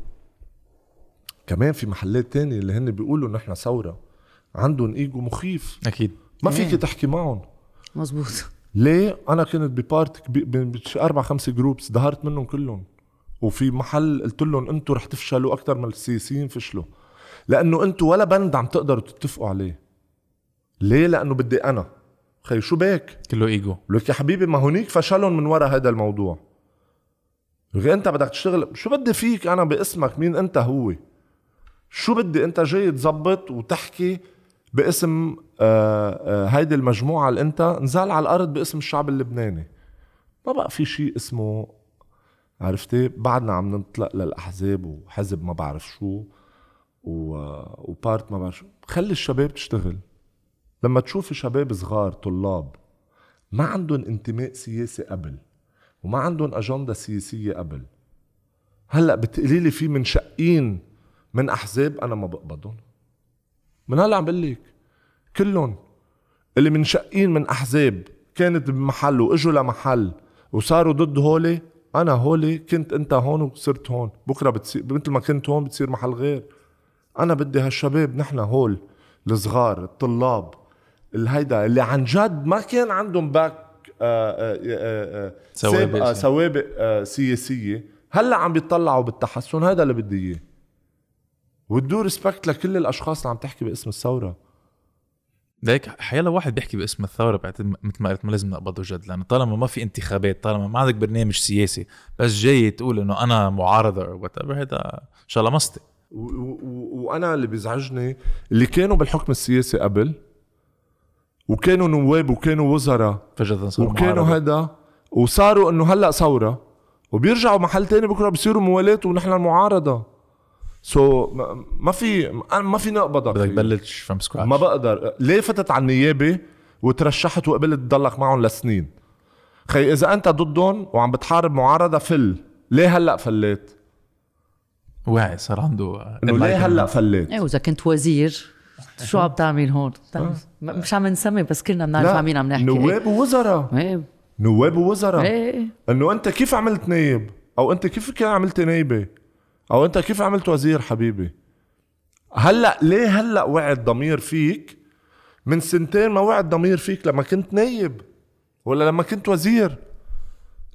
كمان في محلات تانية اللي هن بيقولوا نحن ثورة عندهم إيجو مخيف. أكيد. ما فيك. تحكي معهم. مزبوط ليه؟ أنا كنت ب part أربع خمس groups ظهرت منهم كلهم. وفي محل قلت لهم أنتم رح تفشلوا أكثر من السياسيين فشلوا. لأنه أنتم ولا بند عم تقدروا تتفقوا عليه. ليه؟ لأنه بدي أنا. خي شو بك؟ كله إيجو. لك يا حبيبي ما هونيك فشلهم من ورا هذا الموضوع. انت بدك تشتغل شو بدي فيك أنا باسمك؟ مين أنت هو؟ شو بدي؟ أنت جاي تزبط وتحكي باسم آه، آه، هيدي المجموعة اللي أنت نزال على الأرض باسم الشعب اللبناني. ما بقى في شيء اسمه عرفتي؟ بعدنا عم ننطلق للأحزاب وحزب ما بعرف شو و... وبارت ما بعرف شو. خلي الشباب تشتغل. لما تشوفي شباب صغار طلاب ما عندهم انتماء سياسي قبل وما عندهم أجندة سياسية قبل. هلأ بتقولي لي في منشقين من أحزاب أنا ما بقبضهم. من هلأ عم بقول لك كلهم اللي منشقين من أحزاب كانت بمحل وإجوا لمحل وصاروا ضد هولي أنا هولي كنت أنت هون وصرت هون. بكرة بتصير مثل ما كنت هون بتصير محل غير. أنا بدي هالشباب نحن هول الصغار الطلاب الهيدا اللي عن جد ما كان عندهم back آه، آه، آه، سوابق. سوابق سياسية. هلأ عم بيطلعوا بالتحسن هذا اللي بدي إياه. with due respect لكل الأشخاص اللي عم تحكي باسم الثورة. ليك حيلا واحد بيحكي باسم الثورة بعتقد مثل ما قلت ما لازم نقبضه جد لأنه طالما ما في انتخابات طالما ما عندك برنامج سياسي بس جاي تقول إنه أنا معارضة أو what هذا إن شاء الله و- وأنا اللي بيزعجني اللي كانوا بالحكم السياسي قبل وكانوا نواب وكانوا وزراء فجأة صار وكانوا. هذا وصاروا إنه هلأ ثورة وبيرجعوا محل تاني بكرة بصيروا موالاه ونحن المعارضة so, ما- ما في ما في نقبضك. بدك تبلش from scratch ما بقدر. ليه فتت على النيابة وترشحت وقبلت تضلك معهم لسنين؟ خي إذا أنت ضدهم وعم بتحارب معارضة فل. ليه هلأ فليت؟ واعي صار عنده إنه ليه هلأ فليت؟ إيه وإذا كنت وزير شو عم تعمل هون؟ م- <laughs> مش عم نسمي بس كلنا بنعرف عن مين عم نحكي. نواب ووزراء. إيه. نواب ووزراء. إيه. إنه أنت كيف عملت نايب؟ أو أنت كيف كان عملت نايبة؟ أو أنت كيف عملت وزير حبيبي؟ هلأ ليه هلأ وعد ضمير فيك؟ من سنتين ما وعد ضمير فيك لما كنت نايب ولا لما كنت وزير؟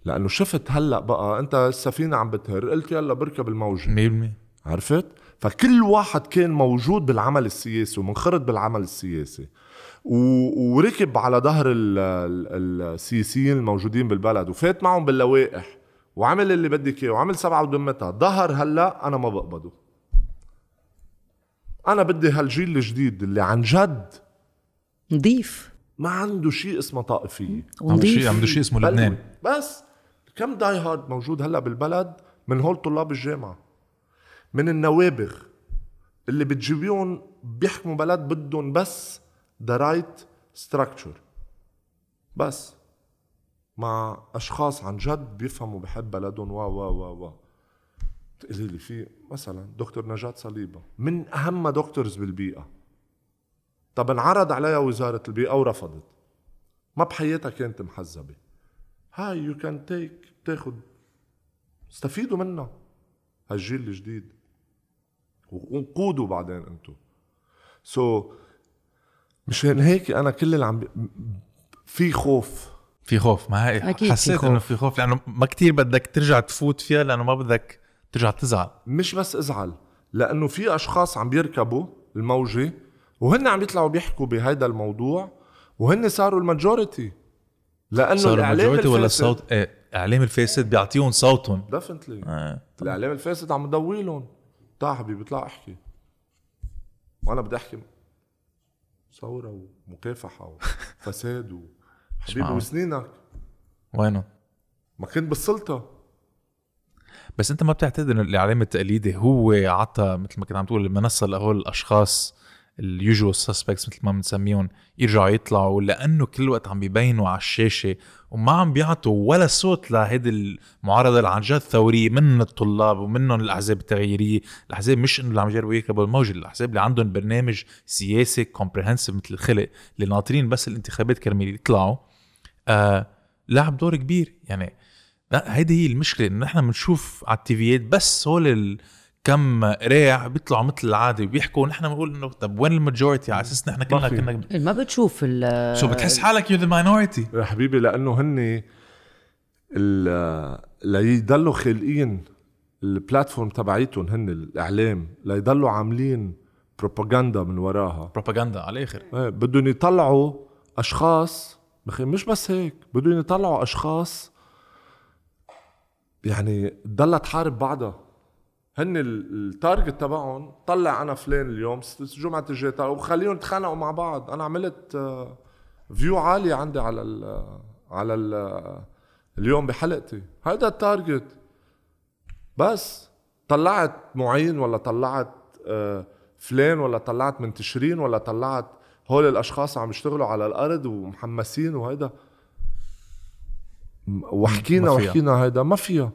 لأنه شفت هلأ بقى أنت السفينة عم بتهر قلت يلا بركب الموجه 100% عرفت؟ فكل واحد كان موجود بالعمل السياسي ومنخرط بالعمل السياسي. وركب على ظهر ال... ال... السياسيين الموجودين بالبلد وفات معهم باللوائح. وعمل اللي بدك إياه وعمل سبعة ودمتها ظهر هلا أنا ما بقبضه. أنا بدي هالجيل الجديد اللي عن جد نضيف. ما عنده شيء اسمه طائفية. عنده شيء عنده شيء اسمه. لبنان. بس كم die hard موجود هلا بالبلد؟ من هول طلاب الجامعة. من النوابغ اللي بتجيبيهم بيحكموا بلد بدهم بس the right structure بس. مع أشخاص عن جد بيفهموا بحب بلدهم و و و و تقولي لي في مثلا دكتور نجاة صليبة من أهم دكتورز بالبيئة. طب انعرض عليها وزارة البيئة ورفضت. ما بحياتها كانت محزبة. هاي يو كان تيك تاخد. استفيدوا منها. هالجيل الجديد. وقودوا بعدين أنتو. سو so, مشان هيك أنا كل اللي عم. في خوف. في خوف. ما هي أكيد في حسيت خوف. انه في خوف لأنه ما كتير بدك ترجع تفوت فيها لأنه ما بدك ترجع تزعل. مش بس ازعل لأنه في أشخاص عم بيركبوا الموجة وهن عم يطلعوا بيحكوا بهيدا الموضوع وهن صاروا ال majority لأنه صار الإعلام ال majority ولا الفاسد. الصوت؟ إيه إعلام الفاسد بيعطيهم صوتهم. definitely آه. الإعلام الفاسد عم يضويلهم تعال حبيبي اطلع احكي. وأنا بدي أحكي ثورة ومكافحة وفساد و... <laughs> حبيبي. وسنينك. وينهم ما كنت بالسلطة. بس انت ما بتعتقد انه الاعلام التقليدي هو عطى مثل ما كنت عم تقول المنصه لهول الأشخاص ال usual suspects مثل ما بنسميهم يرجعوا يطلعوا لأنه كل وقت عم بيبينوا على الشاشة وما عم بيعطوا ولا صوت لهيدي المعارضة اللي عن جد ثورية من الطلاب ومنهم الأحزاب التغييرية، الأحزاب مش إنه اللي عم يجربوا يركبوا الموجة، الأحزاب اللي عندهم برنامج سياسي comprehensive مثل الخلق اللي ناطرين بس الانتخابات كرمال يطلعوا. آه لعب دور كبير يعني لا هيدي هي المشكلة انه نحن بنشوف على ال TVيات بس هول. كم قراع بيطلعوا مثل العادة بيحكوا نحن بنقول إنه طب وين ال majority على أساس نحن كلنا في. كنا ما بتشوف ال شو بتحس حالك you the minority يا حبيبي لأنه هن ال- ليضلوا خالقين ال platform تبعيتهم هن الإعلام ليضلوا عاملين بروباغندا من وراها بروباغندا على الآخر إيه بدهم يطلعوا أشخاص مش بس هيك بدهم يطلعوا أشخاص يعني تضلها تحارب بعضها. هن ال- target تبعهم طلع أنا فلان اليوم س- جمعة الجاي وخليهم يتخانقوا مع بعض. أنا عملت آه، view عالي عندي على ال على ال اليوم بحلقتي. هيدا ال target بس طلعت معين ولا طلعت آه، فلان ولا طلعت منتشرين ولا طلعت هول الأشخاص عم يشتغلوا على الأرض ومحمسين وهيدا. وحكينا. وحكينا هيدا ما فيها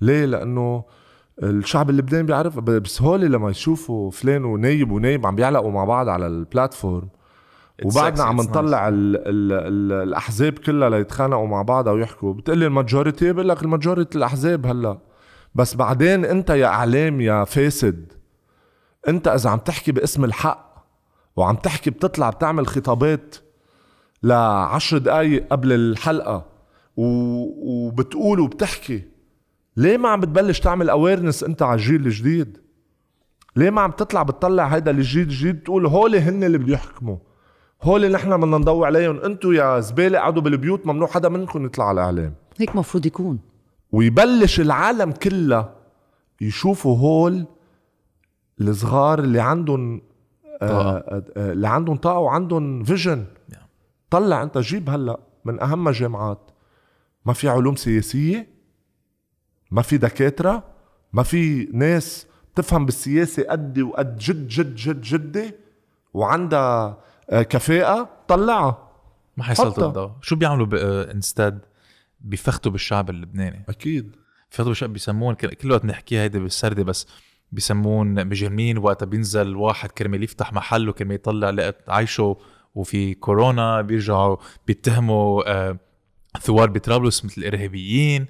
ليه؟ لأنه الشعب اللبناني بيعرف ب- بس هول لما يشوفوا فلان ونايب ونايب عم بيعلقوا مع بعض على ال platform. وبعدنا عم نطلع ال ال ال الأحزاب كلها ليتخانقوا مع بعضها ويحكوا بتقلي ال majority؟ بقول لك ال majority الأحزاب هلأ. بس بعدين أنت يا إعلام يا فاسد. أنت إذا عم تحكي باسم الحق وعم تحكي بتطلع بتعمل خطابات لعشر دقايق قبل الحلقة و... وبتقول وبتحكي. ليه ما عم بتبلش تعمل اويرنس أنت على الجيل الجديد؟ ليه ما عم تطلع بتطلع هيدا الجيل الجديد تقول هول هن اللي بده يحكموا؟ هول نحن بدنا نضوي عليهم. أنتم يا زبالة قعدوا بالبيوت ممنوع حدا منكم يطلع على الإعلام. هيك مفروض يكون. ويبلش العالم كلها يشوفوا هول الصغار اللي عندهم آه طاقة. آه اللي عندهم طاقة وعندهم فيجن. طلع أنت جيب هلأ من أهم الجامعات ما في علوم سياسية ما في دكاترة ما في ناس تفهم بالسياسة قدي وقد جد جد جد جدي وعندها آه، كفاءة طلعها. ما حطها. الضوء شو بيعملوا انستاد بيفختوا بالشعب اللبناني. أكيد. بيفختوا بالشعب بيسمون كل كل وقت نحكيها هيدي بالسردة بس بيسمون مجرمين وقتها بينزل واحد كرمال يفتح محل وكرمال يطلع لقت عايشه وفي كورونا بيرجعوا بيتهموا آه، ثوار بطرابلس مثل الإرهابيين.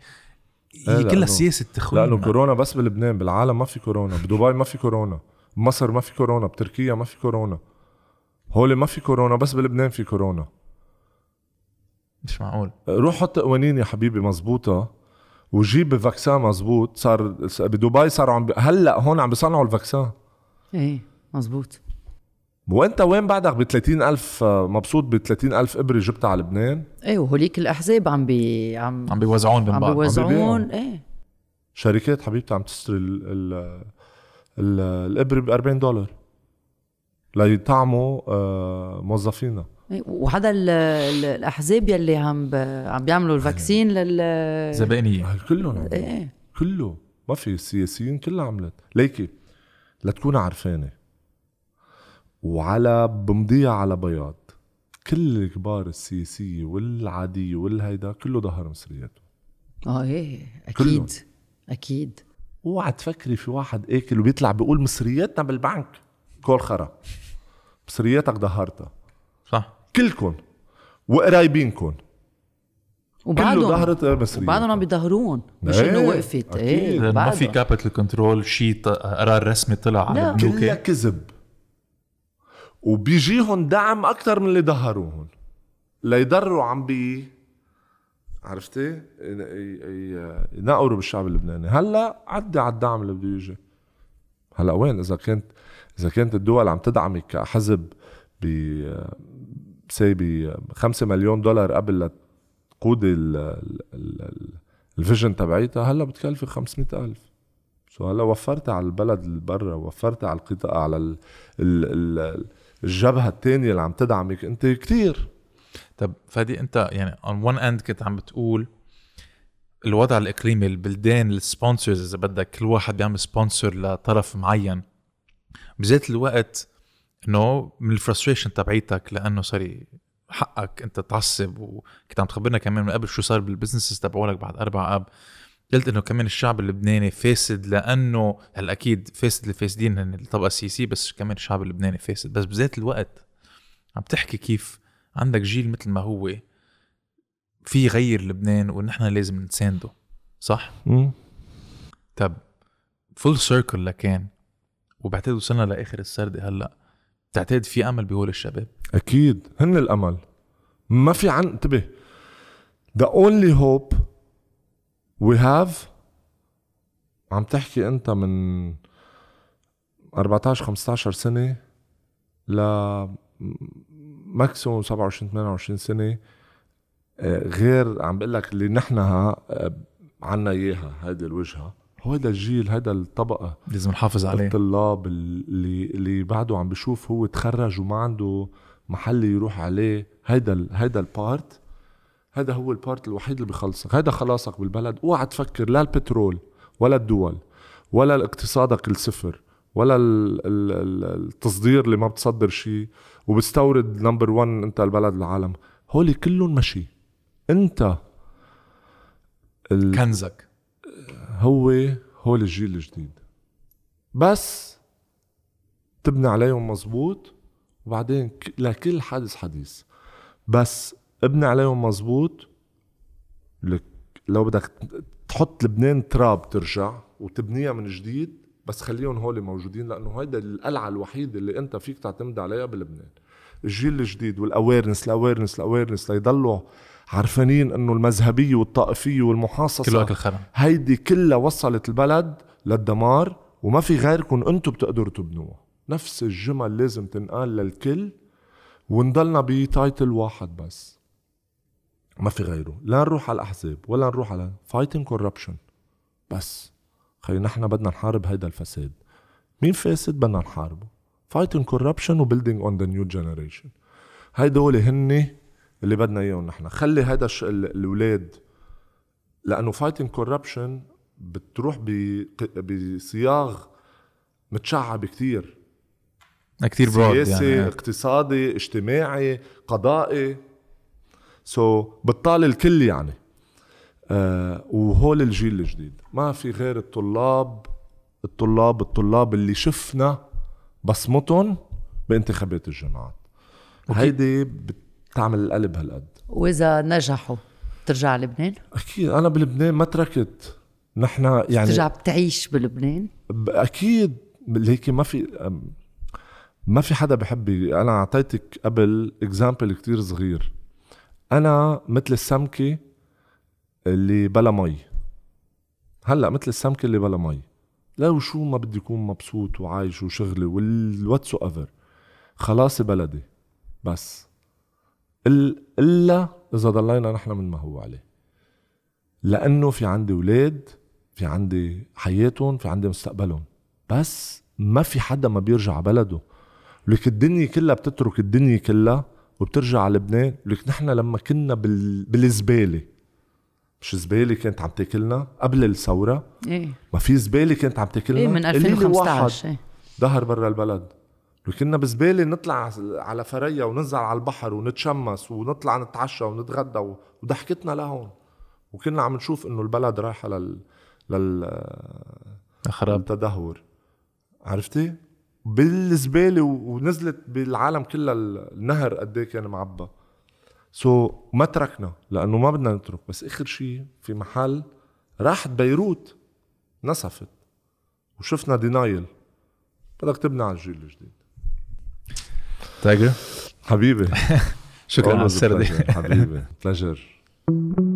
إيه، هي كلها سياسة تخوين لأنه كورونا بس بلبنان بالعالم ما في كورونا بدبي ما في كورونا بمصر ما في كورونا بتركيا ما في كورونا هول ما في كورونا بس بلبنان في كورونا. مش معقول. روح حط قوانين يا حبيبي مزبوطة وجيب vaccin مزبوط صار بدبي صاروا عم بي... هلأ هون عم بيصنعوا ال vaccin. إيه مزبوط وأنت وين بعدك ب 30 ألف مبسوط ب 30 ألف إبرة جبتها على لبنان؟ إيه وهوليك الأحزاب عم بي عم عم بيوزعون بين عم بعض. بيوزعون بيبيعوا. إيه. شركات حبيبتي عم تشتري ال... ال... ال... الإبرة ب 40 دولار. ليطعموا آه موظفينا وهذا ال- ال- الأحزاب يلي عم ب... عم بيعملوا الفاكسين لل زبائنية. كلهم إيه. كله. ما في السياسيين كلها عملت. ليكي لتكون عرفانة وعلى بمضيها على بياض. كل الكبار السياسية والعادية والهيدا كله ظهر مصرياته. آه إيه. كلهم. أكيد. أكيد. اوعى تفكري في واحد أكل وبيطلع بيقول مصرياتنا بالبنك. كل خرا. مصرياتك ظهرتها. كلكم وقرايبينكم. كله وبعدهم ظهرت مصريات وبعدهم عم بيظهرون مش إيه، إنه وقفت. إيه ما في. capital control شيء قرار رسمي طلع على لا. البنوك كلها كذب. وبيجيهم دعم أكثر من اللي ظهروهم ليضروا عم بي عرفتي؟ ينقروا بالشعب اللبناني. هلا عدي على الدعم اللي بده يجي. هلا وين؟ إذا كانت إذا كانت الدول عم تدعمك كحزب ب say ب 5 مليون دولار قبل ال- الفيجن تبعيتها هلا بتكلفي 500 ألف. so هلا وفرت على البلد اللي برا وفرت على القطاع على ال ال ال الجبهة الثانية اللي عم تدعمك انت كتير. طب فادي انت يعني on one hand كنت عم بتقول الوضع الإقليمي البلدان ال sponsors إذا بدك كل واحد بيعمل sponsor لطرف معين. بذات الوقت إنه من ال frustration تبعيتك لأنه صار حقك أنت تعصب وكنت عم تخبرنا كمان من قبل شو صار بال businesses تبعولك بعد أربع أب قلت إنه كمان الشعب اللبناني فاسد لأنه هلا أكيد فاسد الفاسدين هن الطبقة السياسية بس كمان الشعب اللبناني فاسد بس بذات الوقت عم تحكي كيف عندك جيل مثل ما هو في يغير لبنان ونحن لازم نسانده صح؟ مم. طب فول سيركل لكان وبعتقد وصلنا لآخر السردة هلأ بتعتقد في أمل بهول الشباب؟ أكيد هن الأمل. ما في عن انتبه. The only hope we have عم تحكي أنت من 14 15 سنة ل maximum 27 28 سنة آه، غير عم بقول لك اللي نحن عنا إياها هيدي الوجهة. هذا الجيل هذا الطبقة لازم نحافظ عليه. الطلاب اللي اللي بعده عم بشوف هو تخرج وما عنده محل يروح عليه. ال هيدا ال part هذا هو ال part الوحيد اللي بخلصك. هذا خلاصك بالبلد. اوعى تفكر لا البترول ولا الدول ولا اقتصادك الصفر ولا ال ال التصدير اللي ما بتصدر شيء وبتستورد نمبر 1 انت البلد العالم. هولي كلهم مشي. انت ال... كنزك. هو هول الجيل الجديد. بس تبني عليهم مزبوط وبعدين لكل حادث حديث. بس ابني عليهم مزبوط لك لو بدك تحط لبنان تراب ترجع وتبنيها من جديد بس خليهم هول موجودين لأنه هيدا القلعة الوحيدة اللي أنت فيك تعتمد عليها بلبنان. الجيل الجديد وال awareness ال awareness ال awareness ليضلوا عارفانين إنه المذهبيه والطائفيه والمحاصصة كله أكل خرا هيدي كلها وصلت البلد للدمار وما في غيركم أنتم بتقدروا تبنوها. نفس الجمل لازم تنقال للكل ونضلنا ب title واحد بس. ما في غيره. لا نروح على الأحزاب ولا نروح على fighting corruption بس خي نحن بدنا نحارب هيدا الفساد. مين فاسد بدنا نحاربه؟ fighting corruption و building on the new generation هيدول هن اللي بدنا إياهم نحن. خلي هذا الأولاد لأنه fighting corruption بتروح بصياغ متشعب كتير. كتير broad سياسي يعني. اقتصادي اجتماعي قضائي. so, بتطال الكل يعني. آه وهول الجيل الجديد. ما في غير الطلاب الطلاب الطلاب اللي شفنا بصمتهم بانتخابات الجامعات هيدي بتعمل القلب هالقد. وإذا نجحوا ترجع لبنان؟ أكيد أنا بلبنان ما تركت. نحن يعني ترجع بتعيش بلبنان؟ أكيد هيك ما في ما في حدا بحب أنا أعطيتك قبل example كتير صغير. أنا مثل السمكة اللي بلا مي. هلأ مثل السمكة اللي بلا مي. لو شو ما بدي أكون مبسوط وعايش وشغلي وال whatsoever خلاص بلدي. بس. إلا إذا ضلينا نحن من ما هو عليه. لأنه في عندي أولاد في عندي حياتهم في عندي مستقبلهم. بس ما في حدا ما بيرجع بلده. لك الدنيا كلها بتترك الدنيا كلها وبترجع على لبنان. لك نحن لما كنا بال... بالزبالة. مش زبالة كانت عم تاكلنا قبل الثورة. إيه. ما في زبالة كانت عم تاكلنا إيه من 2015 إيه. ظهر برا البلد. كنا بزبالة نطلع على فريا وننزل على البحر ونتشمس ونطلع نتعشى ونتغدى وضحكتنا لهون. وكنا عم نشوف إنه البلد رايحة لل لل خراب التدهور عرفتي؟ بالزبالة ونزلت بالعالم كلها النهر قد إيه كان معبى. so, ما تركنا لأنه ما بدنا نترك. بس آخر شيء في محل راحت بيروت نسفت وشفنا denial بدك تبني على الجيل الجديد. تايجر حبيبي. <laughs> شكرا على السردة حبيبي. بلجر <laughs>